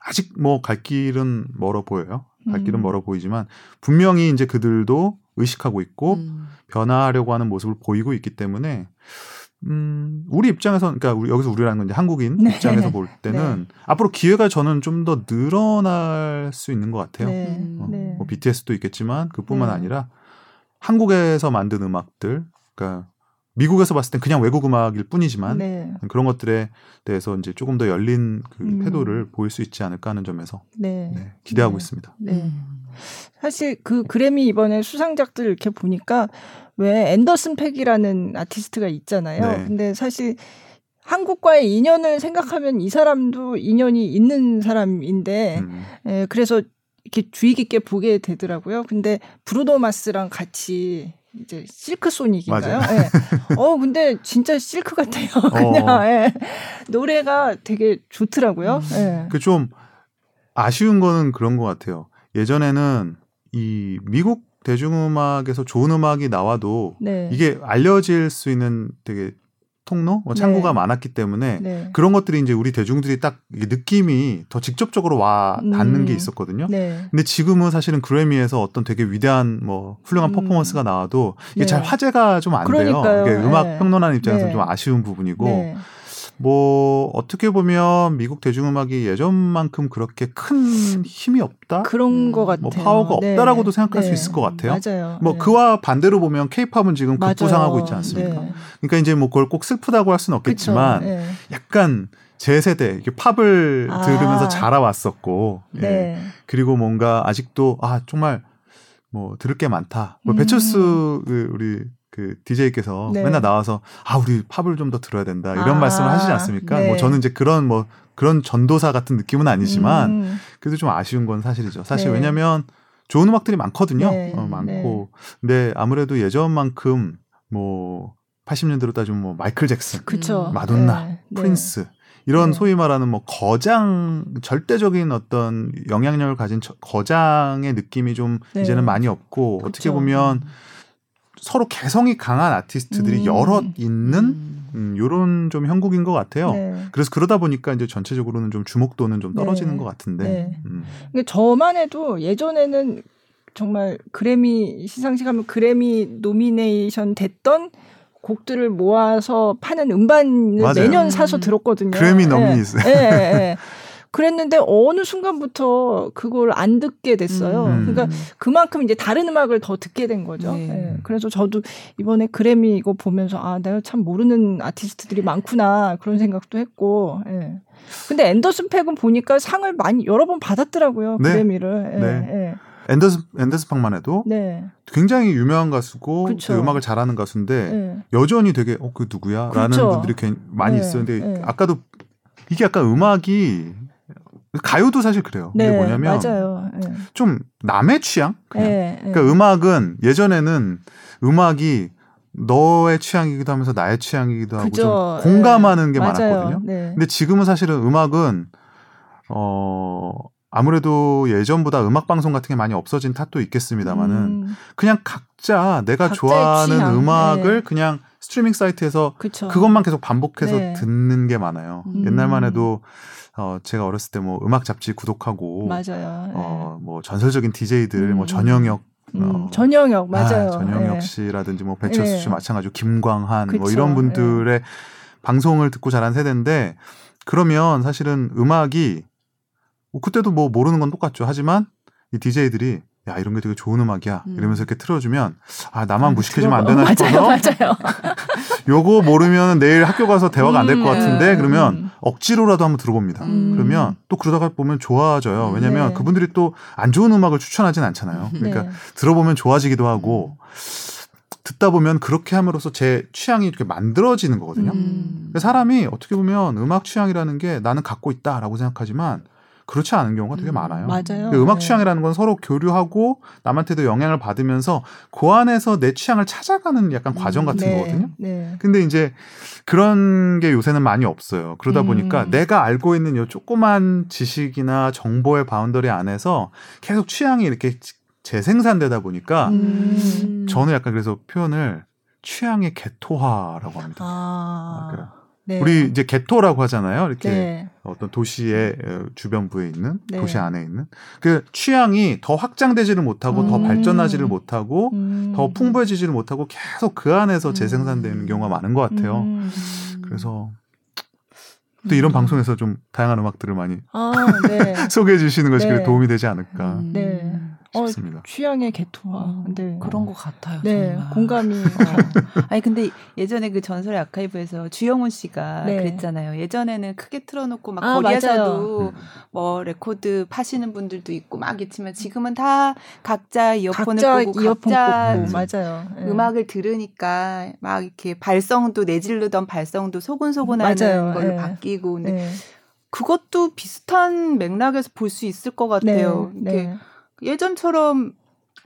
Speaker 3: 아직 뭐 갈 길은 멀어 보여요. 갈 길은 음. 멀어 보이지만 분명히 이제 그들도 의식하고 있고 음. 변화하려고 하는 모습을 보이고 있기 때문에 음, 우리 입장에서, 그러니까 우리 여기서 우리라는 건 이제 한국인 네. 입장에서 볼 때는 네. 앞으로 기회가 저는 좀 더 늘어날 수 있는 것 같아요. 네. 어, 네. 뭐 BTS도 있겠지만 그뿐만 네. 아니라 한국에서 만든 음악들, 그러니까 미국에서 봤을 땐 그냥 외국 음악일 뿐이지만 네. 그런 것들에 대해서 이제 조금 더 열린 그 음. 태도를 보일 수 있지 않을까 하는 점에서 기대하고 있습니다. 네.
Speaker 2: 사실 그 그래미 이번에 수상작들 이렇게 보니까 왜 앤더슨 팩이라는 아티스트가 있잖아요. 네. 근데 사실 한국과의 인연을 생각하면 이 사람도 인연이 있는 사람인데, 음. 예, 그래서 이렇게 주의 깊게 보게 되더라고요. 근데 브루노 마스랑 같이 이제 실크 소닉인가요? 예. 어 근데 진짜 실크 같아요. 그냥 어. 예. 노래가 되게 좋더라고요. 음. 예.
Speaker 3: 그좀 아쉬운 거는 그런 것 같아요. 예전에는 이 미국 대중음악에서 좋은 음악이 나와도 네. 이게 알려질 수 있는 되게 통로, 뭐 창구가 네. 많았기 때문에 네. 그런 것들이 이제 우리 대중들이 딱 느낌이 더 직접적으로 와 닿는 음. 게 있었거든요. 네. 근데 지금은 사실은 그래미에서 어떤 되게 위대한 뭐 훌륭한 음. 퍼포먼스가 나와도 이게 잘 네. 화제가 좀 안 돼요. 이게 음악 네. 평론하는 입장에서 좀 아쉬운 부분이고 뭐 어떻게 보면 미국 대중음악이 예전만큼 그렇게 큰 힘이 없다.
Speaker 2: 그런 것 같아요.
Speaker 3: 뭐 파워가 네. 없다라고도 생각할 네. 수 있을 것 같아요.
Speaker 2: 맞아요.
Speaker 3: 뭐 네. 그와 반대로 보면 케이팝은 지금 급부상하고 있지 않습니까? 네. 그러니까 이제 뭐 그걸 꼭 슬프다고 할 수는 없겠지만 네. 약간 제 세대 이게 팝을 아. 들으면서 자라왔었고. 예. 그리고 뭔가 아직도 아 정말 뭐 들을 게 많다. 뭐 음. 배철수 그 우리 그 DJ께서 네. 맨날 나와서 아 우리 팝을 좀 더 들어야 된다 이런 아. 말씀을 하시지 않습니까? 네. 뭐 저는 이제 그런 뭐 그런 전도사 같은 느낌은 아니지만 음. 그래도 좀 아쉬운 건 사실이죠. 사실 네. 왜냐하면 좋은 음악들이 많거든요. 네. 어, 많고 근데 아무래도 예전만큼 뭐 80년대로 따지면 뭐 마이클 잭슨, 그쵸. 마돈나, 네. 프린스 이런 네. 소위 말하는 뭐 거장 절대적인 어떤 영향력을 가진 거장의 느낌이 좀 네. 이제는 많이 없고 그쵸. 어떻게 보면 서로 개성이 강한 아티스트들이 음. 여럿 있는 음. 음, 요런 좀 형국인 것 같아요. 네. 그래서 그러다 보니까 이제 전체적으로는 좀 주목도는 좀 떨어지는 네. 것 같은데. 네.
Speaker 2: 음. 저만 해도 예전에는 정말 그래미 시상식 하면 그래미 nomination 됐던 곡들을 모아서 파는 음반을 맞아요. 매년 사서 들었거든요.
Speaker 3: Grammy Nominees. 예, 예, 예.
Speaker 2: 그랬는데 어느 순간부터 그걸 안 듣게 됐어요. 음. 그러니까 그만큼 이제 다른 음악을 더 듣게 된 거죠. 네. 예. 그래서 저도 이번에 그래미 이거 보면서 아 내가 참 모르는 아티스트들이 많구나 그런 생각도 했고. 예. 근데 앤더슨 팩은 보니까 상을 많이 여러 번 받았더라고요. 네. 그래미를. 예. 네. 예.
Speaker 3: 앤더슨 앤더슨 팡만 해도 네. 굉장히 유명한 가수고 그 음악을 잘하는 가수인데 네. 여전히 되게 어 그 누구야라는 그쵸. 분들이 많이 네. 있어요. 근데 네. 아까도 이게 약간 음악이 가요도 사실 그래요. 네, 이게 뭐냐면 맞아요. 네. 좀 남의 취향. 그냥. 네, 그러니까 음악은 예전에는 음악이 너의 취향이기도 하면서 나의 취향이기도 하고 그죠. 좀 공감하는 게 맞아요. 많았거든요. 근데 지금은 사실은 음악은 어 아무래도 예전보다 음악 방송 같은 게 많이 없어진 탓도 있겠습니다만은 음. 그냥 각자 내가 좋아하는 취향. 음악을 네. 그냥 스트리밍 사이트에서 그쵸. 그것만 계속 반복해서 네. 듣는 게 많아요. 음. 옛날만 해도 어 제가 어렸을 때 뭐 음악 잡지 구독하고 맞아요. 어 뭐 전설적인 DJ들 뭐 음. 뭐 전영혁
Speaker 2: 음, 어, 전영혁 맞아요. 아,
Speaker 3: 전영혁 네. 씨라든지 뭐 배철수 씨 네. 마찬가지로 김광한 그쵸. 뭐 이런 분들의 네. 방송을 듣고 자란 세대인데 그러면 사실은 음악이 뭐 그때도 뭐 모르는 건 똑같죠. 하지만 이 DJ들이 야 이런 게 되게 좋은 음악이야 음. 이러면서 이렇게 틀어주면 아 나만 아, 무식해지면 안 되나 싶어서 맞아요, 맞아요. 요거 모르면 내일 학교 가서 대화가 안 될것 음, 같은데 네. 그러면 음. 억지로라도 한번 들어봅니다. 음. 그러면 또 그러다가 보면 좋아져요. 왜냐면 네. 그분들이 또 안 좋은 음악을 추천하진 않잖아요. 그러니까 네. 들어보면 좋아지기도 하고 듣다 보면 그렇게 함으로써 제 취향이 이렇게 만들어지는 거거든요. 음. 사람이 어떻게 보면 음악 취향이라는 게 나는 갖고 있다라고 생각하지만 그렇지 않은 경우가 되게 음, 많아요.
Speaker 2: 맞아요.
Speaker 3: 그 음악 네. 취향이라는 건 서로 교류하고 남한테도 영향을 받으면서 그 안에서 내 취향을 찾아가는 약간 과정 음, 같은 네, 거거든요. 네. 근데 이제 그런 게 요새는 많이 없어요. 그러다 음. 보니까 내가 알고 있는 요 조그만 지식이나 정보의 boundary 안에서 계속 취향이 이렇게 재생산되다 보니까 음. 저는 약간 그래서 표현을 취향의 개토화라고 합니다. 아. 아 네. 우리 이제 개토라고 하잖아요. 이렇게 네. 어떤 도시의 어, 주변부에 있는 네. 도시 안에 있는 그 취향이 더 확장되지를 못하고 음. 더 발전하지를 못하고 음. 더 풍부해지지를 못하고 계속 그 안에서 음. 재생산되는 경우가 많은 것 같아요. 음. 그래서 또 이런 음. 방송에서 좀 다양한 음악들을 많이 아, 네. 소개해 주시는 것이 네. 도움이 되지 않을까. 네. 싶습니다. 어,
Speaker 2: 취향의 게토화.
Speaker 1: 어, 네. 그런 것 같아요.
Speaker 2: 네, 정말. 공감이. 어.
Speaker 1: 아니 근데 예전에 그 전설의 아카이브에서 주영훈 씨가 네. 그랬잖아요. 예전에는 크게 틀어놓고 막 아, 거리에서도 음. 뭐 레코드 파시는 분들도 있고 막 있지만 지금은 다 각자 이어폰을 각자 보고 이어폰 각자 꽂고. 맞아요. 네. 음악을 들으니까 막 이렇게 발성도 내질르던 발성도 소근소근하는 걸로 네. 바뀌고 근데 네. 그것도 비슷한 맥락에서 볼 수 있을 것 같아요. 네. 이렇게 예전처럼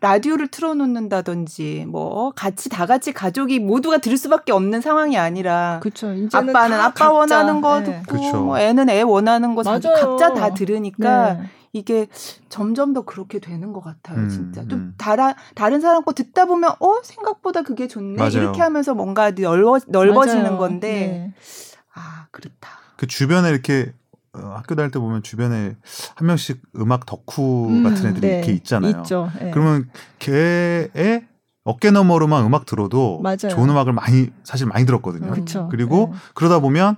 Speaker 1: 라디오를 틀어놓는다든지 뭐 같이 다 같이 가족이 모두가 들을 수밖에 없는 상황이 아니라 그쵸, 아빠는 아빠 각자, 원하는 거 네. 듣고 그쵸. 뭐 애는 애 원하는 거 맞아요. 각자 다 들으니까 네. 이게 점점 더 그렇게 되는 것 같아요, 음, 진짜. 좀 음. 다라, 다른 사람 거 듣다 보면, 어, 생각보다 그게 좋네. 맞아요. 이렇게 하면서 뭔가 넓어, 넓어지는 맞아요. 건데, 네. 아, 그렇다.
Speaker 3: 그 주변에 이렇게 어, 학교 다닐 때 보면 주변에 한 명씩 음악 덕후 음, 같은 애들이 네, 이렇게 있잖아요. 있죠. 네. 그러면 걔의 어깨 너머로만 음악 들어도 맞아요. 좋은 음악을 많이 사실 많이 들었거든요. 그쵸. 그리고 네. 그러다 보면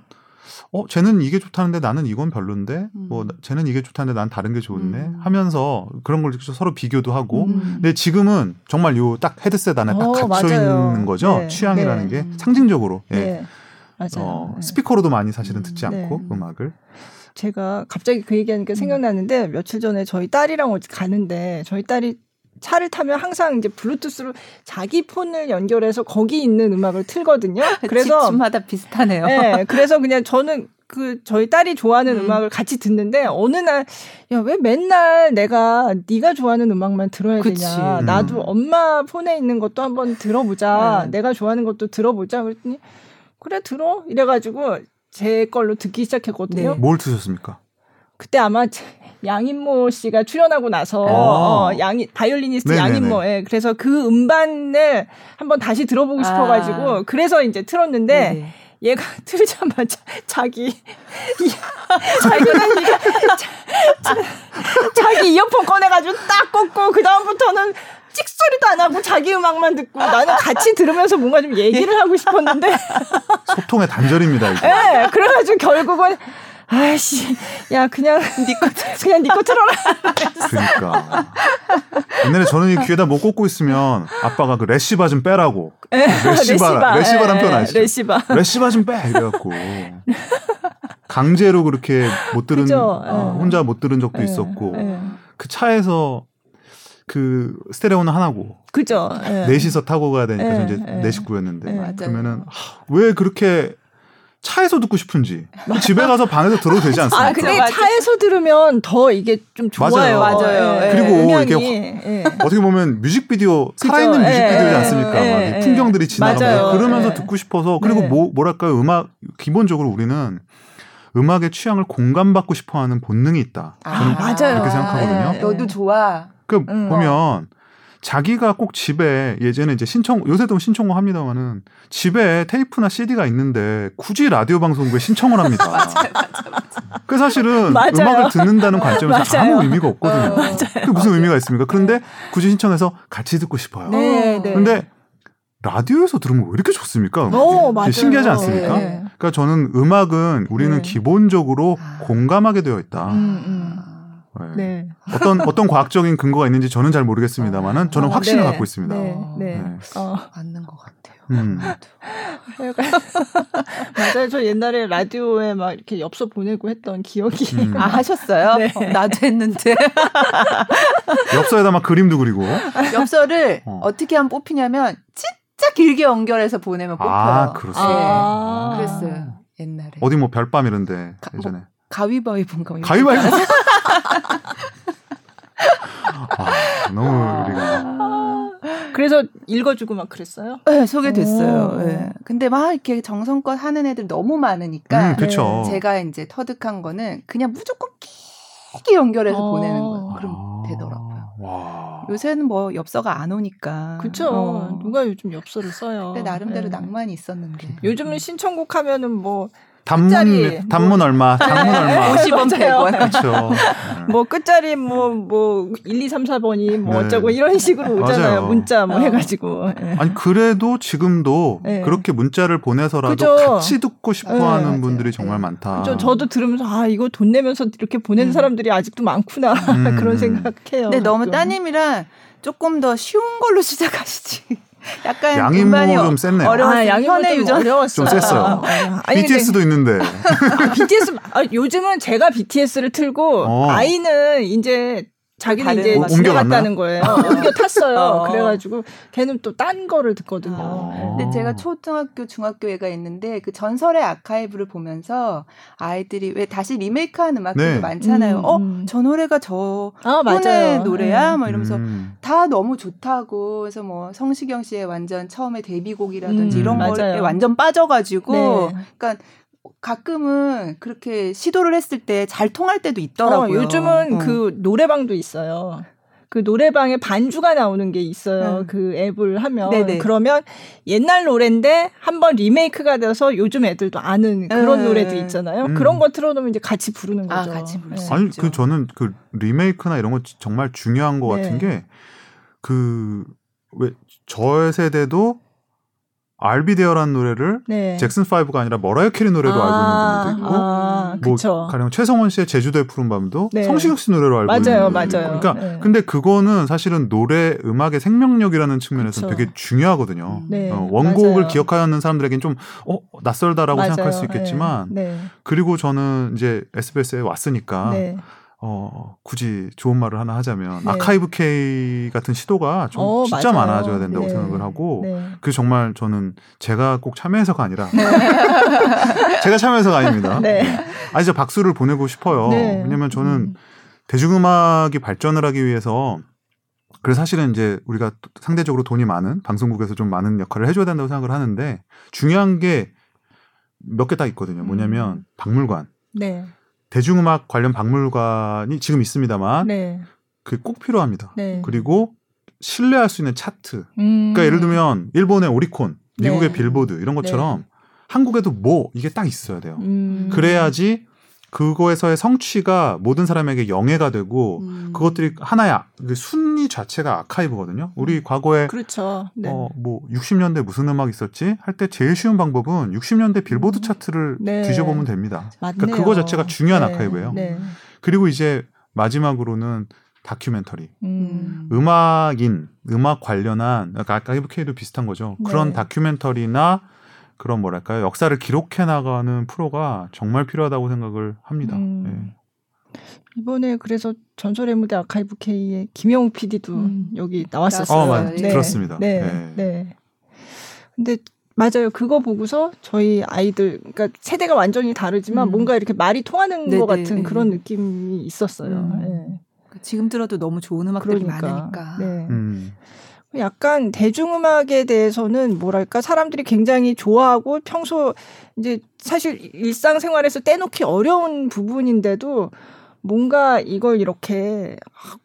Speaker 3: 어 쟤는 이게 좋다는데 나는 이건 별론데 음. 뭐 쟤는 이게 좋다는데 난 다른 게 좋네 음. 하면서 그런 걸 서로 비교도 하고 음. 근데 지금은 정말 요 딱 헤드셋 안에 딱 어, 갇혀 맞아요. 있는 거죠 네. 취향이라는 네. 게 상징적으로 예. 네. 어, 네. 스피커로도 많이 사실은 듣지 음, 않고 네. 음악을.
Speaker 2: 제가 갑자기 그 얘기하니까 음. 생각나는데 며칠 전에 저희 딸이랑 어디 가는데 저희 딸이 차를 타면 항상 이제 블루투스로 자기 폰을 연결해서 거기 있는 음악을 틀거든요.
Speaker 1: 그래서 집마다 비슷하네요.
Speaker 2: 네, 그래서 그냥 저는 그 저희 딸이 좋아하는 음. 악을 같이 듣는데 어느 날 야 왜 맨날 내가 네가 좋아하는 음악만 들어야 그치. 되냐 음. 나도 엄마 폰에 있는 것도 한번 들어보자 네. 내가 좋아하는 것도 들어보자 그랬더니 그래 들어 이래가지고 제 걸로 듣기 시작했거든요.
Speaker 3: 네. 뭘 들으셨습니까?
Speaker 2: 그때 아마 양인모 씨가 출연하고 나서 아. 어, 양이 바이올리니스트 양인모 예 그래서 그 음반을 한번 다시 들어보고 싶어가지고 아. 그래서 이제 틀었는데 네네. 얘가 틀자마자 자기 자기는 자, 자 기 이어폰 꺼내가지고 딱 꽂고 그 다음부터는 찍소리도 안 하고 자기 음악만 듣고 나는 같이 들으면서 뭔가 좀 얘기를 하고 싶었는데
Speaker 3: 소통의 단절입니다.
Speaker 2: 이게. 네, 그래가지고 결국은 아씨, 야 그냥 니꺼 그냥 니꺼 틀어라.
Speaker 3: 그러니까 옛날에 저는 이 귀에다 못 꽂고 있으면 아빠가 그 레시바 좀 빼라고. 에, 레시바, 레시바란 표현 아시죠?
Speaker 2: 레시바.
Speaker 3: 레시바 좀 빼. 이래갖고 강제로 그렇게 못 들은 어, 혼자 못 들은 적도 에, 있었고 에. 그 차에서 그 스테레오는 하나고.
Speaker 2: 그죠.
Speaker 3: 넷이서 타고 가야 되니까 저 이제 내 식구였는데 그러면은 하, 왜 그렇게 차에서 듣고 싶은지 집에 가서 방에서 들어도 되지 않습니까?
Speaker 2: 아 근데 맞아. 차에서 들으면 더 이게 좀 좋아요.
Speaker 3: 맞아요. 맞아요. 네. 그리고 음향이, 이게 네. 어떻게 보면 뮤직비디오 살아있는 뮤직비디오지 네. 않습니까? 네. 풍경들이 지나가면 그러면서 네. 듣고 싶어서 그리고 뭐 뭐랄까요 음악 기본적으로 우리는 음악의 취향을 공감받고 싶어하는 본능이 있다. 저는 아, 맞아요. 그렇게 생각하거든요.
Speaker 1: 너도 좋아.
Speaker 3: 그 음. 보면 자기가 꼭 집에 예전에 이제 신청 요새도 신청을 합니다만은 집에 테이프나 CD가 있는데 굳이 라디오 방송국에 신청을 합니다.
Speaker 1: 맞아요, 맞아, 맞아.
Speaker 3: 그 사실은 맞아요. 음악을 듣는다는 관점에서. 아무 의미가 없거든요. 어, 그 무슨 의미가 있습니까? 그런데 굳이 신청해서 같이 듣고 싶어요. 네, 네. 근데 라디오에서 들으면 왜 이렇게 좋습니까? 오, 맞아요. 신기하지 않습니까? 네. 그러니까 저는 음악은 우리는 네. 기본적으로 공감하게 되어 있다. 음, 음. 네. 네. 어떤 어떤 과학적인 근거가 있는지 저는 잘 모르겠습니다만은 저는 어, 확신을 네. 갖고 있습니다. 네. 네.
Speaker 1: 네. 어. 맞는 것 같아요. 음.
Speaker 2: 맞아요. 저 옛날에 라디오에 막 이렇게 엽서 보내고 했던 기억이.
Speaker 1: 음. 아, 하셨어요? 네. 어, 나도 했는데.
Speaker 3: 엽서에다 막 그림도 그리고.
Speaker 1: 엽서를 어. 떻게 하면 뽑히냐면 진짜 길게 연결해서 보내면 뽑혀요.
Speaker 3: 아, 그렇습니다. 네.
Speaker 1: 아. 그랬어요. 옛날에.
Speaker 3: 어디 뭐 별밤 이런데 예전에. 뭐,
Speaker 1: 가위바위보인가
Speaker 3: 가위바위보. 아, 너무 우리가.
Speaker 2: 그래서 읽어주고 막 그랬어요?
Speaker 1: 네, 소개됐어요. 네. 근데 막 이렇게 정성껏 하는 애들 너무 많으니까.
Speaker 3: 음, 그쵸.
Speaker 1: 제가 이제 터득한 거는 그냥 무조건 길게 연결해서 어. 보내는 거예요. 그럼 아. 되더라고요. 와. 요새는 뭐 엽서가 안 오니까.
Speaker 2: 그쵸. 어. 누가 요즘 엽서를 써요.
Speaker 1: 근데 나름대로 네. 낭만이 있었는데.
Speaker 2: 요즘은 신청곡 하면은 뭐
Speaker 3: 단문 단문 얼마, 장문 얼마.
Speaker 1: 50원 100원.
Speaker 3: 그렇죠.
Speaker 2: 뭐 끝자리 뭐뭐 1, 2, 3, 4번이 뭐 네. 어쩌고 이런 식으로 오잖아요. 맞아요. 문자 뭐 어. 해 가지고.
Speaker 3: 네. 아니 그래도 지금도 네. 그렇게 문자를 보내서라도 그죠. 같이 듣고 싶어 네, 하는 분들이 정말 많다.
Speaker 2: 그죠. 저도 들으면서 아, 이거 돈 내면서 이렇게 보내는 음. 사람들이 아직도 많구나. 음. 그런 생각해요.
Speaker 1: 근데 너무 따님이랑 조금 더 쉬운 걸로 시작하시지. 약간
Speaker 3: 양인모 좀 셌네요.
Speaker 1: 어려웠 아, 양인모 유전
Speaker 2: 어려웠어요.
Speaker 3: 좀 셌어요. 아, 아. 아니, BTS도 근데, 있는데.
Speaker 2: 아, BTS 아, 요즘은 제가 BTS를 틀고 어. 아이는 이제 자기는 이제 집에 갔다는 거예요. 옮겨 탔어요. 어. 그래가지고 걔는 또 딴 거를 듣거든요. 아.
Speaker 1: 근데 제가 초등학교, 중학교에가 있는데 그 전설의 아카이브를 보면서 아이들이 왜 다시 리메이크하는 음악들도 네. 많잖아요. 음, 어, 음. 저 노래가 저 아, 분의 노래야? 음. 뭐 이러면서 음. 다 너무 좋다고 그래서 뭐 성시경 씨의 완전 처음에 데뷔곡이라든지 음, 이런 거에 완전 빠져가지고 네. 그러니까 가끔은 그렇게 시도를 했을 때 잘 통할 때도 있더라고요.
Speaker 2: 어, 요즘은 어. 그 노래방도 있어요. 그 노래방에 반주가 나오는 게 있어요. 음. 그 앱을 하면 네네. 그러면 옛날 노래인데 한번 리메이크가 돼서 요즘 애들도 아는 그런 음. 노래들 있잖아요. 음. 그런 거 틀어놓으면 이제 같이 부르는 아, 거죠.
Speaker 1: 아, 같이 부를 수
Speaker 3: 아니 있죠. 그 저는 그 리메이크나 이런 거 정말 중요한 것 네. 같은 게그 왜 저의 세대도 I'll Be There라는 노래를 네. 잭슨 5가 아니라 머라이어 캐리 노래로 아, 알고 있는 분들도 있고 아, 뭐 그쵸. 가령 최성원 씨의 제주도의 푸른 밤도 네. 성시경 씨 노래로 알고
Speaker 2: 맞아요,
Speaker 3: 있는
Speaker 2: 맞아요.
Speaker 3: 그러니까 네. 근데 그거는 사실은 노래 음악의 생명력이라는 측면에서. 되게 중요하거든요. 네, 어, 원곡을 맞아요. 기억하는 사람들에겐 좀 어, 낯설다라고 맞아요. 생각할 수 있겠지만 네, 네. 그리고 저는 이제 SBS에 왔으니까 어, 굳이 좋은 말을 하나 하자면 네. 아카이브 K 같은 시도가 좀 어, 진짜 맞아요. 많아져야 된다고 네. 생각을 하고 네. 그 정말 저는 제가 꼭 참여해서가 아니라 네. 제가 참여해서가 아닙니다. 네. 아 이제 박수를 보내고 싶어요. 네. 왜냐면 저는 음. 대중음악이 발전을 하기 위해서 그래서 사실은 이제 우리가 상대적으로 돈이 많은 방송국에서 좀 많은 역할을 해줘야 된다고 생각을 하는데 중요한 게 몇 개 딱 있거든요. 뭐냐면 음. 박물관. 네. 대중음악 관련 박물관이 지금 있습니다만 네. 그게 꼭 필요합니다. 네. 그리고 신뢰할 수 있는 차트. 음. 그러니까 예를 들면 일본의 오리콘, 미국의 네. 빌보드 이런 것처럼 네. 한국에도 뭐 이게 딱 있어야 돼요. 음. 그래야지 그거에서의 성취가 모든 사람에게 영예가 되고 음. 그것들이 하나의 아, 그 순위 자체가 아카이브거든요. 우리 음. 과거에
Speaker 2: 그렇죠.
Speaker 3: 네. 어 뭐 60년대 무슨 음악 있었지 할 때 제일 쉬운 방법은 60년대 빌보드 음. 차트를 네. 뒤져보면 됩니다. 맞네요. 그러니까 그거 자체가 중요한 네. 아카이브예요. 네. 그리고 이제 마지막으로는 다큐멘터리. 음. 악인 음악 관련한 아카이브 K도 비슷한 거죠. 그런 네. 다큐멘터리나 그런 뭐랄까요 역사를 기록해 나가는 프로가 정말 필요하다고 생각을 합니다. 음. 네.
Speaker 2: 이번에 그래서 전설의 무대 아카이브 K의 김영우 PD도 음. 여기 나왔었어요. 어,
Speaker 3: 맞, 네. 들었습니다.
Speaker 2: 네. 네. 네. 근데 맞아요. 그거 보고서 저희 아이들, 그러니까 세대가 완전히 다르지만 음. 뭔가 이렇게 말이 통하는 네네. 것 같은 그런 느낌이 있었어요. 음. 네.
Speaker 1: 지금 들어도 너무 좋은 음악들이 그러니까. 많으니까. 네. 음.
Speaker 2: 약간 대중음악에 대해서는 뭐랄까 사람들이 굉장히 좋아하고 평소 이제 사실 일상생활에서 떼놓기 어려운 부분인데도 뭔가 이걸 이렇게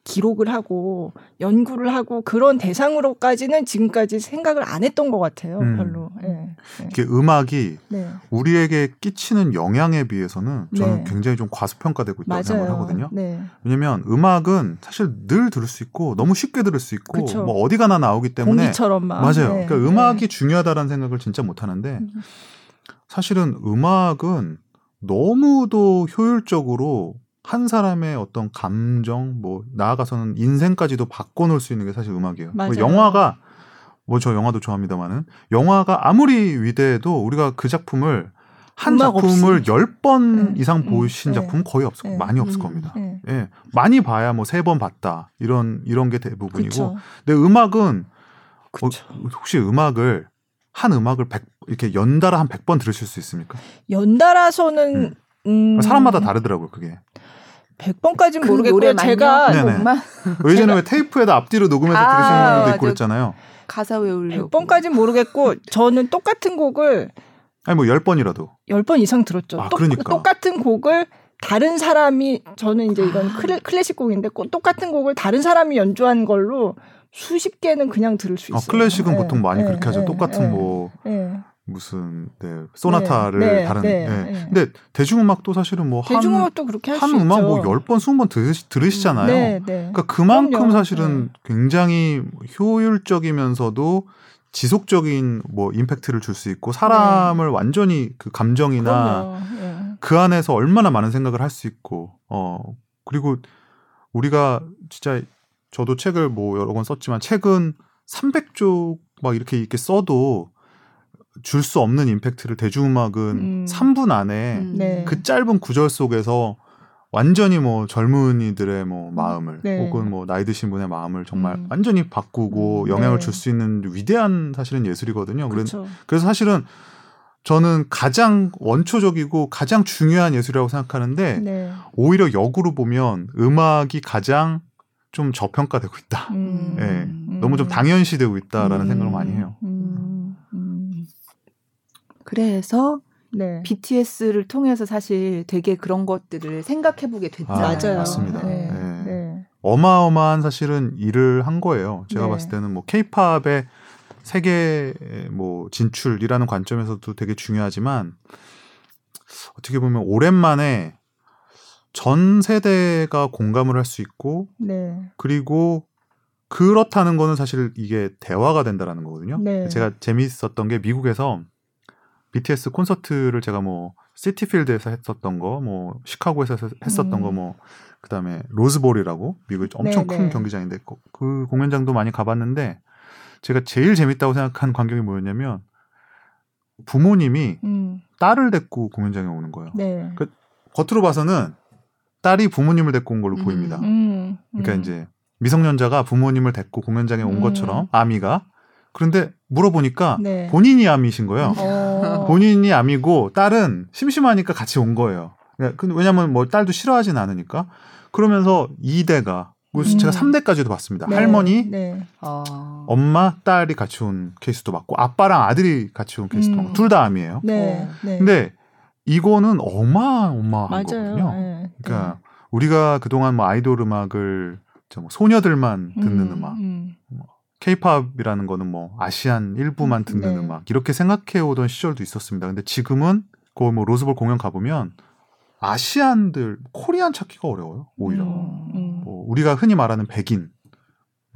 Speaker 2: 기록을 하고 연구를 하고 그런 대상으로까지는 지금까지 생각을 안 했던 것 같아요. 음. 별로. 네.
Speaker 3: 이게 음악이 네. 우리에게 끼치는 영향에 비해서는 저는 네. 굉장히 좀 과소평가되고 있다고 맞아요. 생각을 하거든요. 네. 왜냐하면 음악은 사실 늘 들을 수 있고 너무 쉽게 들을 수 있고 그쵸. 뭐 어디 가나 나오기 때문에
Speaker 2: 공기처럼 막.
Speaker 3: 맞아요. 네. 그러니까 음악이 중요하다라는 생각을 진짜 못 하는데 음. 사실은 음악은 너무도 효율적으로 한 사람의 어떤 감정, 뭐 나아가서는 인생까지도 바꿔놓을 수 있는 게 사실 음악이에요. 뭐 영화가 뭐 저 영화도 좋아합니다만은 영화가 아무리 위대해도 우리가 그 작품을 한 작품을 열번 네. 이상 음, 보신 네. 작품은 거의 없을 네. 많이 없을 음, 겁니다. 네. 예. 많이 봐야 뭐 세 번 봤다. 이런 이런 게 대부분이고. 그쵸. 근데 음악은 어, 혹시 음악을 한 음악을 100, 이렇게 연달아 한 100번 들으실 수 있습니까?
Speaker 2: 연달아서는 음.
Speaker 3: 음. 사람마다 다르더라고요, 그게.
Speaker 2: 100번까지는 그 모르겠고요. 제가
Speaker 3: 정말 예전에 왜 테이프에다 앞뒤로 녹음해서 아, 들으시는 분들도 있고 그랬잖아요.
Speaker 1: 가사 외우려고.
Speaker 2: 100번까지는 모르겠고 저는 똑같은 곡을
Speaker 3: 아니 뭐 10번이라도
Speaker 2: 10번 이상 들었죠. 아, 그러니까. 똑같은 곡을 다른 사람이 저는 이제 이건 아. 클래, 클래식 곡인데 똑같은 곡을 다른 사람이 연주한 걸로 수십 개는 그냥 들을 수 아, 있어요.
Speaker 3: 아, 클래식은 네, 보통 많이 네, 그렇게 하죠. 네, 똑같은 네, 뭐 네. 무슨 네 소나타를 네, 네, 다른 네, 네, 네. 근데 대중음악도 사실은 뭐
Speaker 2: 대중음악도 한, 그렇게
Speaker 3: 한 음악 뭐열번 스무 번 들으시, 들으시잖아요. 네, 네. 그러니까 그만큼 그럼요. 사실은 굉장히 효율적이면서도 지속적인 뭐 임팩트를 줄 수 있고 사람을 완전히 그 감정이나 그 안에서 얼마나 많은 생각을 할 수 있고 어 그리고 우리가 진짜 저도 책을 뭐 여러 권 썼지만 책은 300쪽 막 이렇게 이렇게 써도 줄 수 없는 임팩트를 대중음악은 음. 3분 안에 음. 네. 그 짧은 구절 속에서 완전히 뭐 젊은이들의 뭐 마음을 네. 혹은 뭐 나이 드신 분의 마음을 정말 음. 완전히 바꾸고 음. 영향을 네. 줄수 있는 위대한 사실은 예술이거든요. 그렇죠. 그래서 사실은 저는 가장 원초적이고 가장 중요한 예술이라고 생각하는데 네. 오히려 역으로 보면 음악이 가장 좀 저평가되고 있다. 음. 예. 너무 좀 당연시되고 있다라는 음. 생각을 많이 해요.
Speaker 1: 그래서 네. BTS를 통해서 사실 되게 그런 것들을 생각해 보게 됐잖아요.
Speaker 3: 아, 맞아요. 맞습니다. 네. 네. 네. 어마어마한 사실은 일을 한 거예요. 제가 네. 봤을 때는 뭐 케이팝의 세계 뭐 진출이라는 관점에서도 되게 중요하지만 어떻게 보면 오랜만에 전 세대가 공감을 할 수 있고 네. 그리고 그렇다는 거는 사실 이게 대화가 된다라는 거거든요. 네. 제가 재미있었던 게 미국에서 BTS 콘서트를 제가 뭐 시티필드에서 했었던 거, 뭐 시카고에서 했었던 음. 거, 뭐 그다음에 로즈볼이라고 미국의 엄청 네, 큰 네. 경기장인데 그, 그 공연장도 많이 가봤는데 제가 제일 재밌다고 생각한 광경이 뭐였냐면 부모님이 음. 딸을 데리고 공연장에 오는 거예요. 네. 그 겉으로 봐서는 딸이 부모님을 데리고 온 걸로 음. 보입니다. 음. 그러니까 음. 이제 미성년자가 부모님을 데리고 공연장에 온 음. 것처럼 아미가 그런데 물어보니까 네. 본인이 아미신 거예요. 어. 본인이 아미고 딸은 심심하니까 같이 온 거예요. 그러니까 왜냐면 뭐 딸도 싫어하진 않으니까 그러면서 2대가 그래서 음. 제가 3대까지도 봤습니다. 네. 할머니, 네. 아. 엄마, 딸이 같이 온 케이스도 봤고 아빠랑 아들이 같이 온 케이스도 음. 둘다 암이에요. 네. 네. 근데 이거는 어마어마한 맞아요. 거거든요. 네. 그러니까 네. 우리가 그동안 뭐 아이돌 음악을 뭐 소녀들만 듣는 음악, 뭐 케이팝이라는 거는 뭐 Asian 일부만 듣는 네. 음악 이렇게 생각해 오던 시절도 있었습니다. 근데 지금은 그뭐 로즈볼 공연 가보면 Asian들 Korean 찾기가 어려워요. 오히려 음, 음. 뭐 우리가 흔히 말하는 백인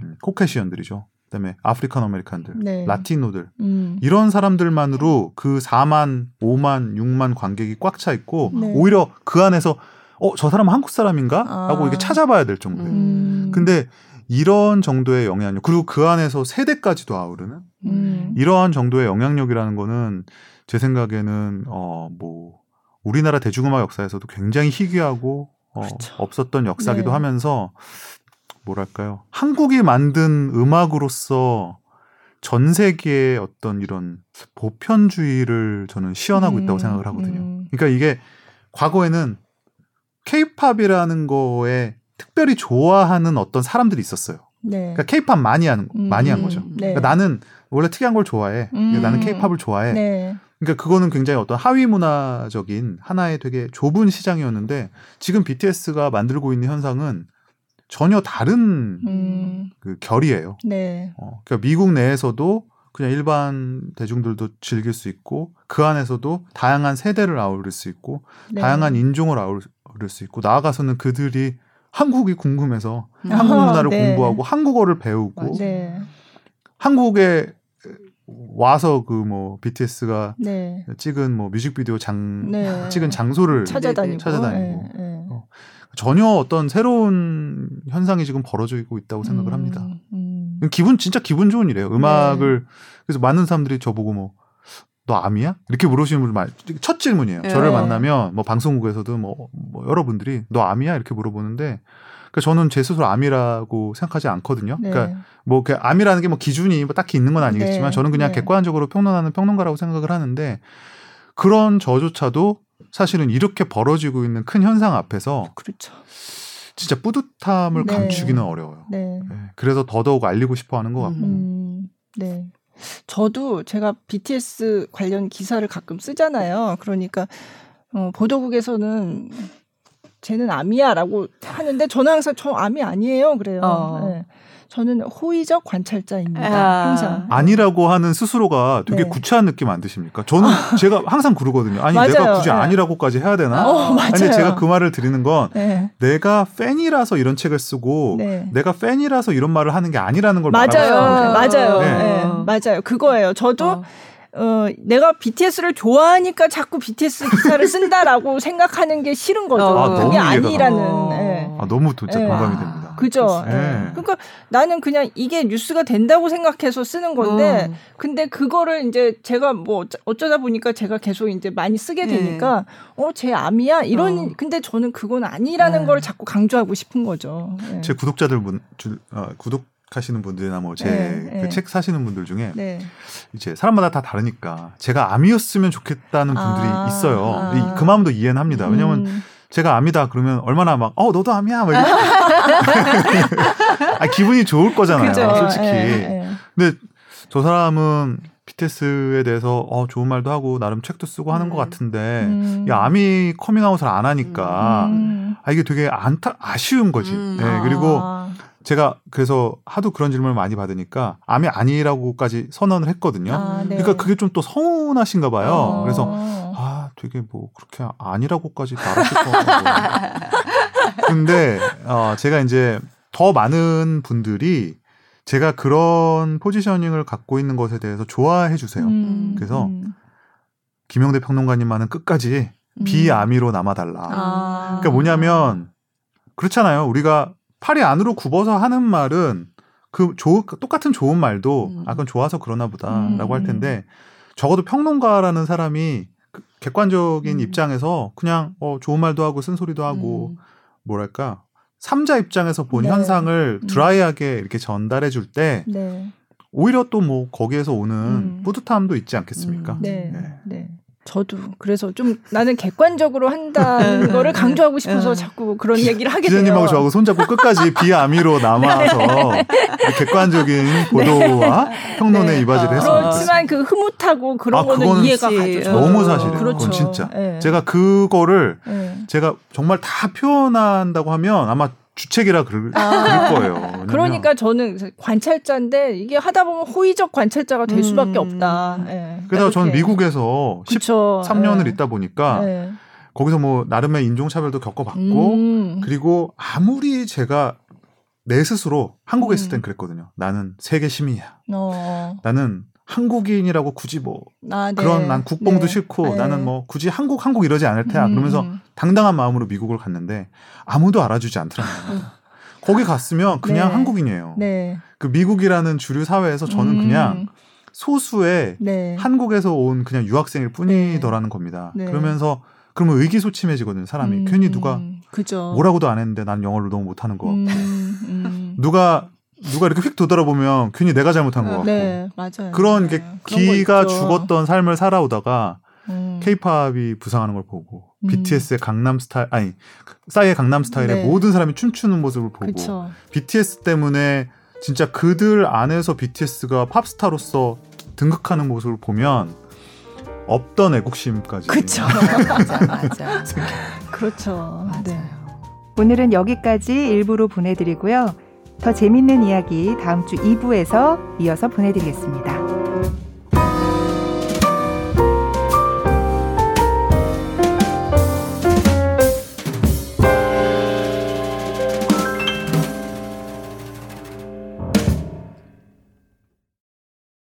Speaker 3: 음, Caucasian들이죠. 그다음에 African American들, 네. Latino들 음. 이런 사람들만으로 그 4만, 5만, 6만 관객이 꽉 차 있고 네. 오히려 그 안에서 어 저 사람 한국 사람인가? 라고 아. 이렇게 찾아봐야 될 정도예요. 음. 근데 이런 정도의 영향력 그리고 그 안에서 세대까지도 아우르는 음. 이러한 정도의 영향력이라는 거는 제 생각에는 어뭐 우리나라 대중음악 역사에서도 굉장히 희귀하고 어, 그렇죠. 없었던 역사기도 네. 하면서 뭐랄까요 한국이 만든 음악으로서 전 세계의 어떤 이런 보편주의를 저는 시연하고 음, 있다고 생각을 하거든요. 음. 그러니까 이게 과거에는 케이팝이라는 거에 특별히 좋아하는 어떤 사람들이 있었어요. 네. 그러니까 케이팝 많이 하는 음, 많이 한 거죠. 네. 그러니까 나는 원래 특이한 걸 좋아해. 음. 나는 케이팝을 좋아해. 네. 그러니까 그거는 굉장히 어떤 하위 문화적인 하나의 되게 좁은 시장이었는데 지금 BTS가 만들고 있는 현상은 전혀 다른 음. 그 결이에요. 네. 어, 그러니까 미국 내에서도 그냥 일반 대중들도 즐길 수 있고 그 안에서도 다양한 세대를 아우를 수 있고 네. 다양한 인종을 아우를 수 있고 나아가서는 그들이 한국이 궁금해서 음. 한국 문화를 네. 공부하고 한국어를 배우고 네. 한국에 와서 그 뭐 BTS가 네. 찍은 뭐 뮤직비디오 장 네. 찍은 장소를
Speaker 2: 찾아다니고,
Speaker 3: 찾아다니고. 네, 네. 어. 전혀 어떤 새로운 현상이 지금 벌어지고 있다고 생각을 음, 합니다. 음. 기분 진짜 기분 좋은 일이에요. 음악을 네. 그래서 많은 사람들이 저 보고 뭐 너 암이야? 이렇게 물으시는 분들 많이 첫 질문이에요. 저를 만나면 뭐 방송국에서도 뭐, 뭐 여러분들이 너 암이야? 이렇게 물어보는데 그러니까 저는 제 스스로 암이라고 생각하지 않거든요. 네. 그러니까 뭐 그 암이라는 게 뭐 기준이 뭐 딱히 있는 건 아니겠지만 네. 저는 그냥 네. 객관적으로 평론하는 평론가라고 생각을 하는데 그런 저조차도 사실은 이렇게 벌어지고 있는 큰 현상 앞에서 그렇죠. 진짜 뿌듯함을 네. 감추기는 어려워요. 네. 네. 그래서 더더욱 알리고 싶어 하는 것 같고. 음,
Speaker 2: 네. 저도 제가 BTS 관련 기사를 가끔 쓰잖아요. 그러니까 어, 보도국에서는 쟤는 암이야라고 하는데 저는 항상 저 암이 아니에요 그래요. 어. 네. 저는 호의적 관찰자입니다. 아. 항상
Speaker 3: 아니라고 하는 스스로가 되게 네. 구차한 느낌 안 드십니까? 저는 제가 항상 그러거든요. 아니 맞아요. 내가 굳이 네. 아니라고까지 해야 되나? 어, 아니 제가 그 말을 드리는 건 네. 내가 팬이라서 이런 책을 쓰고 네. 내가 팬이라서 이런 말을 하는 게 아니라는 걸
Speaker 2: 맞아요. 맞아요. 네. 네. 맞아요. 그거예요. 저도 어. 어, 내가 BTS를 좋아하니까 자꾸 BTS 기사를 쓴다라고 생각하는 게 싫은 거죠. 아, 그게 아니라는. 네.
Speaker 3: 아, 너무 진짜 네. 공감이 됩니다.
Speaker 2: 그죠. 네. 그러니까 나는 그냥 이게 뉴스가 된다고 생각해서 쓰는 건데, 음. 근데 그거를 이제 제가 뭐 어쩌다 보니까 제가 계속 이제 많이 쓰게 되니까, 네. 어, 제 암이야? 이런, 어. 근데 저는 그건 아니라는 네. 걸 자꾸 강조하고 싶은 거죠.
Speaker 3: 제 구독자들 분, 주, 어, 구독 하시는 분들이나 뭐 제 책 네, 네. 사시는 분들 중에 네. 이제 사람마다 다 다르니까 제가 아미였으면 좋겠다는 분들이 아, 있어요. 아. 그 마음도 이해는 합니다. 왜냐면 음. 제가 아미다 그러면 얼마나 막 어 너도 아미야 막 아, 기분이 좋을 거잖아요. 그죠. 솔직히. 예, 예. 근데 저 사람은 BTS에 대해서 어 좋은 말도 하고 나름 책도 쓰고 하는 음. 것 같은데 음. 야 아미 커밍아웃을 안 하니까 음. 아 이게 되게 안타 아쉬운 거지. 음. 네, 그리고 아. 제가 그래서 하도 그런 질문을 많이 받으니까 암이 아니라고까지 선언을 했거든요. 아, 네. 그러니까 그게 좀 또 서운하신가 봐요. 어. 그래서 아 되게 뭐 그렇게 아니라고까지 말하실 거 같고. 근데 어 제가 이제 더 많은 분들이 제가 그런 포지셔닝을 갖고 있는 것에 대해서 좋아해 주세요. 음, 그래서 음. 김영대 평론가님만은 끝까지 음. 비아미로 남아달라. 아. 그러니까 뭐냐면 그렇잖아요. 우리가 팔이 안으로 굽어서 하는 말은 그 조, 똑같은 좋은 말도 음. 아 그건 좋아서 그러나 보다라고 할 음. 텐데 적어도 평론가라는 사람이 그 객관적인 음. 입장에서 그냥 어 좋은 말도 하고 쓴소리도 하고 뭐랄까 삼자 입장에서 본 네. 현상을 드라이하게 이렇게 전달해 줄때 네. 오히려 또 뭐 거기에서 오는 음. 뿌듯함도 있지 않겠습니까?
Speaker 2: 네. 네. 네. 저도 그래서 좀 나는 객관적으로 한다는 네. 거를 강조하고 싶어서 네. 자꾸 그런 얘기를 하게 돼요.
Speaker 3: 기자님하고 저하고 손잡고 끝까지 비아미로 남아서 네. 객관적인 보도와 평론에 네. 이바지를 했습니다.
Speaker 2: 그렇지만 그 흐뭇하고 그런 아, 거는 이해가 가죠.
Speaker 3: 너무 사실이에요. 그렇죠. 진짜. 네. 제가 그거를 제가 정말 다 표현한다고 하면 아마 주책이라 그럴, 아. 그럴 거예요.
Speaker 2: 그러니까 저는 관찰자인데 이게 하다 보면 호의적 관찰자가 될 수밖에 음. 없다. 네.
Speaker 3: 그래서 저는 미국에서 그쵸. 13년을 네. 있다 보니까 네. 거기서 뭐 나름의 인종차별도 겪어봤고 음. 그리고 아무리 제가 내 스스로 한국에 있을 땐 음. 그랬거든요. 나는 세계 시민이야. 어. 나는 한국인이라고 굳이 뭐 아, 네. 그런 난 국뽕도 네. 싫고 네. 나는 뭐 굳이 한국 한국 이러지 않을 테야. 음. 그러면서 당당한 마음으로 미국을 갔는데 아무도 알아주지 않더라고요. 음. 거기 갔으면 그냥 네. 한국인이에요. 네. 그 미국이라는 주류 사회에서 저는 음. 그냥 소수의 네. 한국에서 온 그냥 유학생일 뿐이더라는 겁니다. 그러면서 그러면 의기소침해지거든요, 사람이. 음, 괜히 누가 그죠. 뭐라고도 안 했는데 난 영어를 너무 못하는 거. 음, 음. 누가 누가 이렇게 휙 돌아보면 괜히 내가 잘못한 것 같고. 네, 맞아요. 그런 게 네, 기가 죽었던 삶을 살아오다가 음. 케이팝이 부상하는 걸 보고 음. BTS의 강남 스타일 아니 싸이의 강남 스타일의 네. 모든 사람이 춤추는 모습을 보고 그쵸. BTS 때문에 진짜 그들 안에서 BTS가 팝스타로서 등극하는 모습을 보면 없던 애국심까지.
Speaker 2: 그렇죠. 맞아, 맞아. 그렇죠. 맞아요. 네.
Speaker 1: 오늘은 여기까지 일부로 보내드리고요. 더 재밌는 이야기 다음 주 2부에서 이어서 보내드리겠습니다.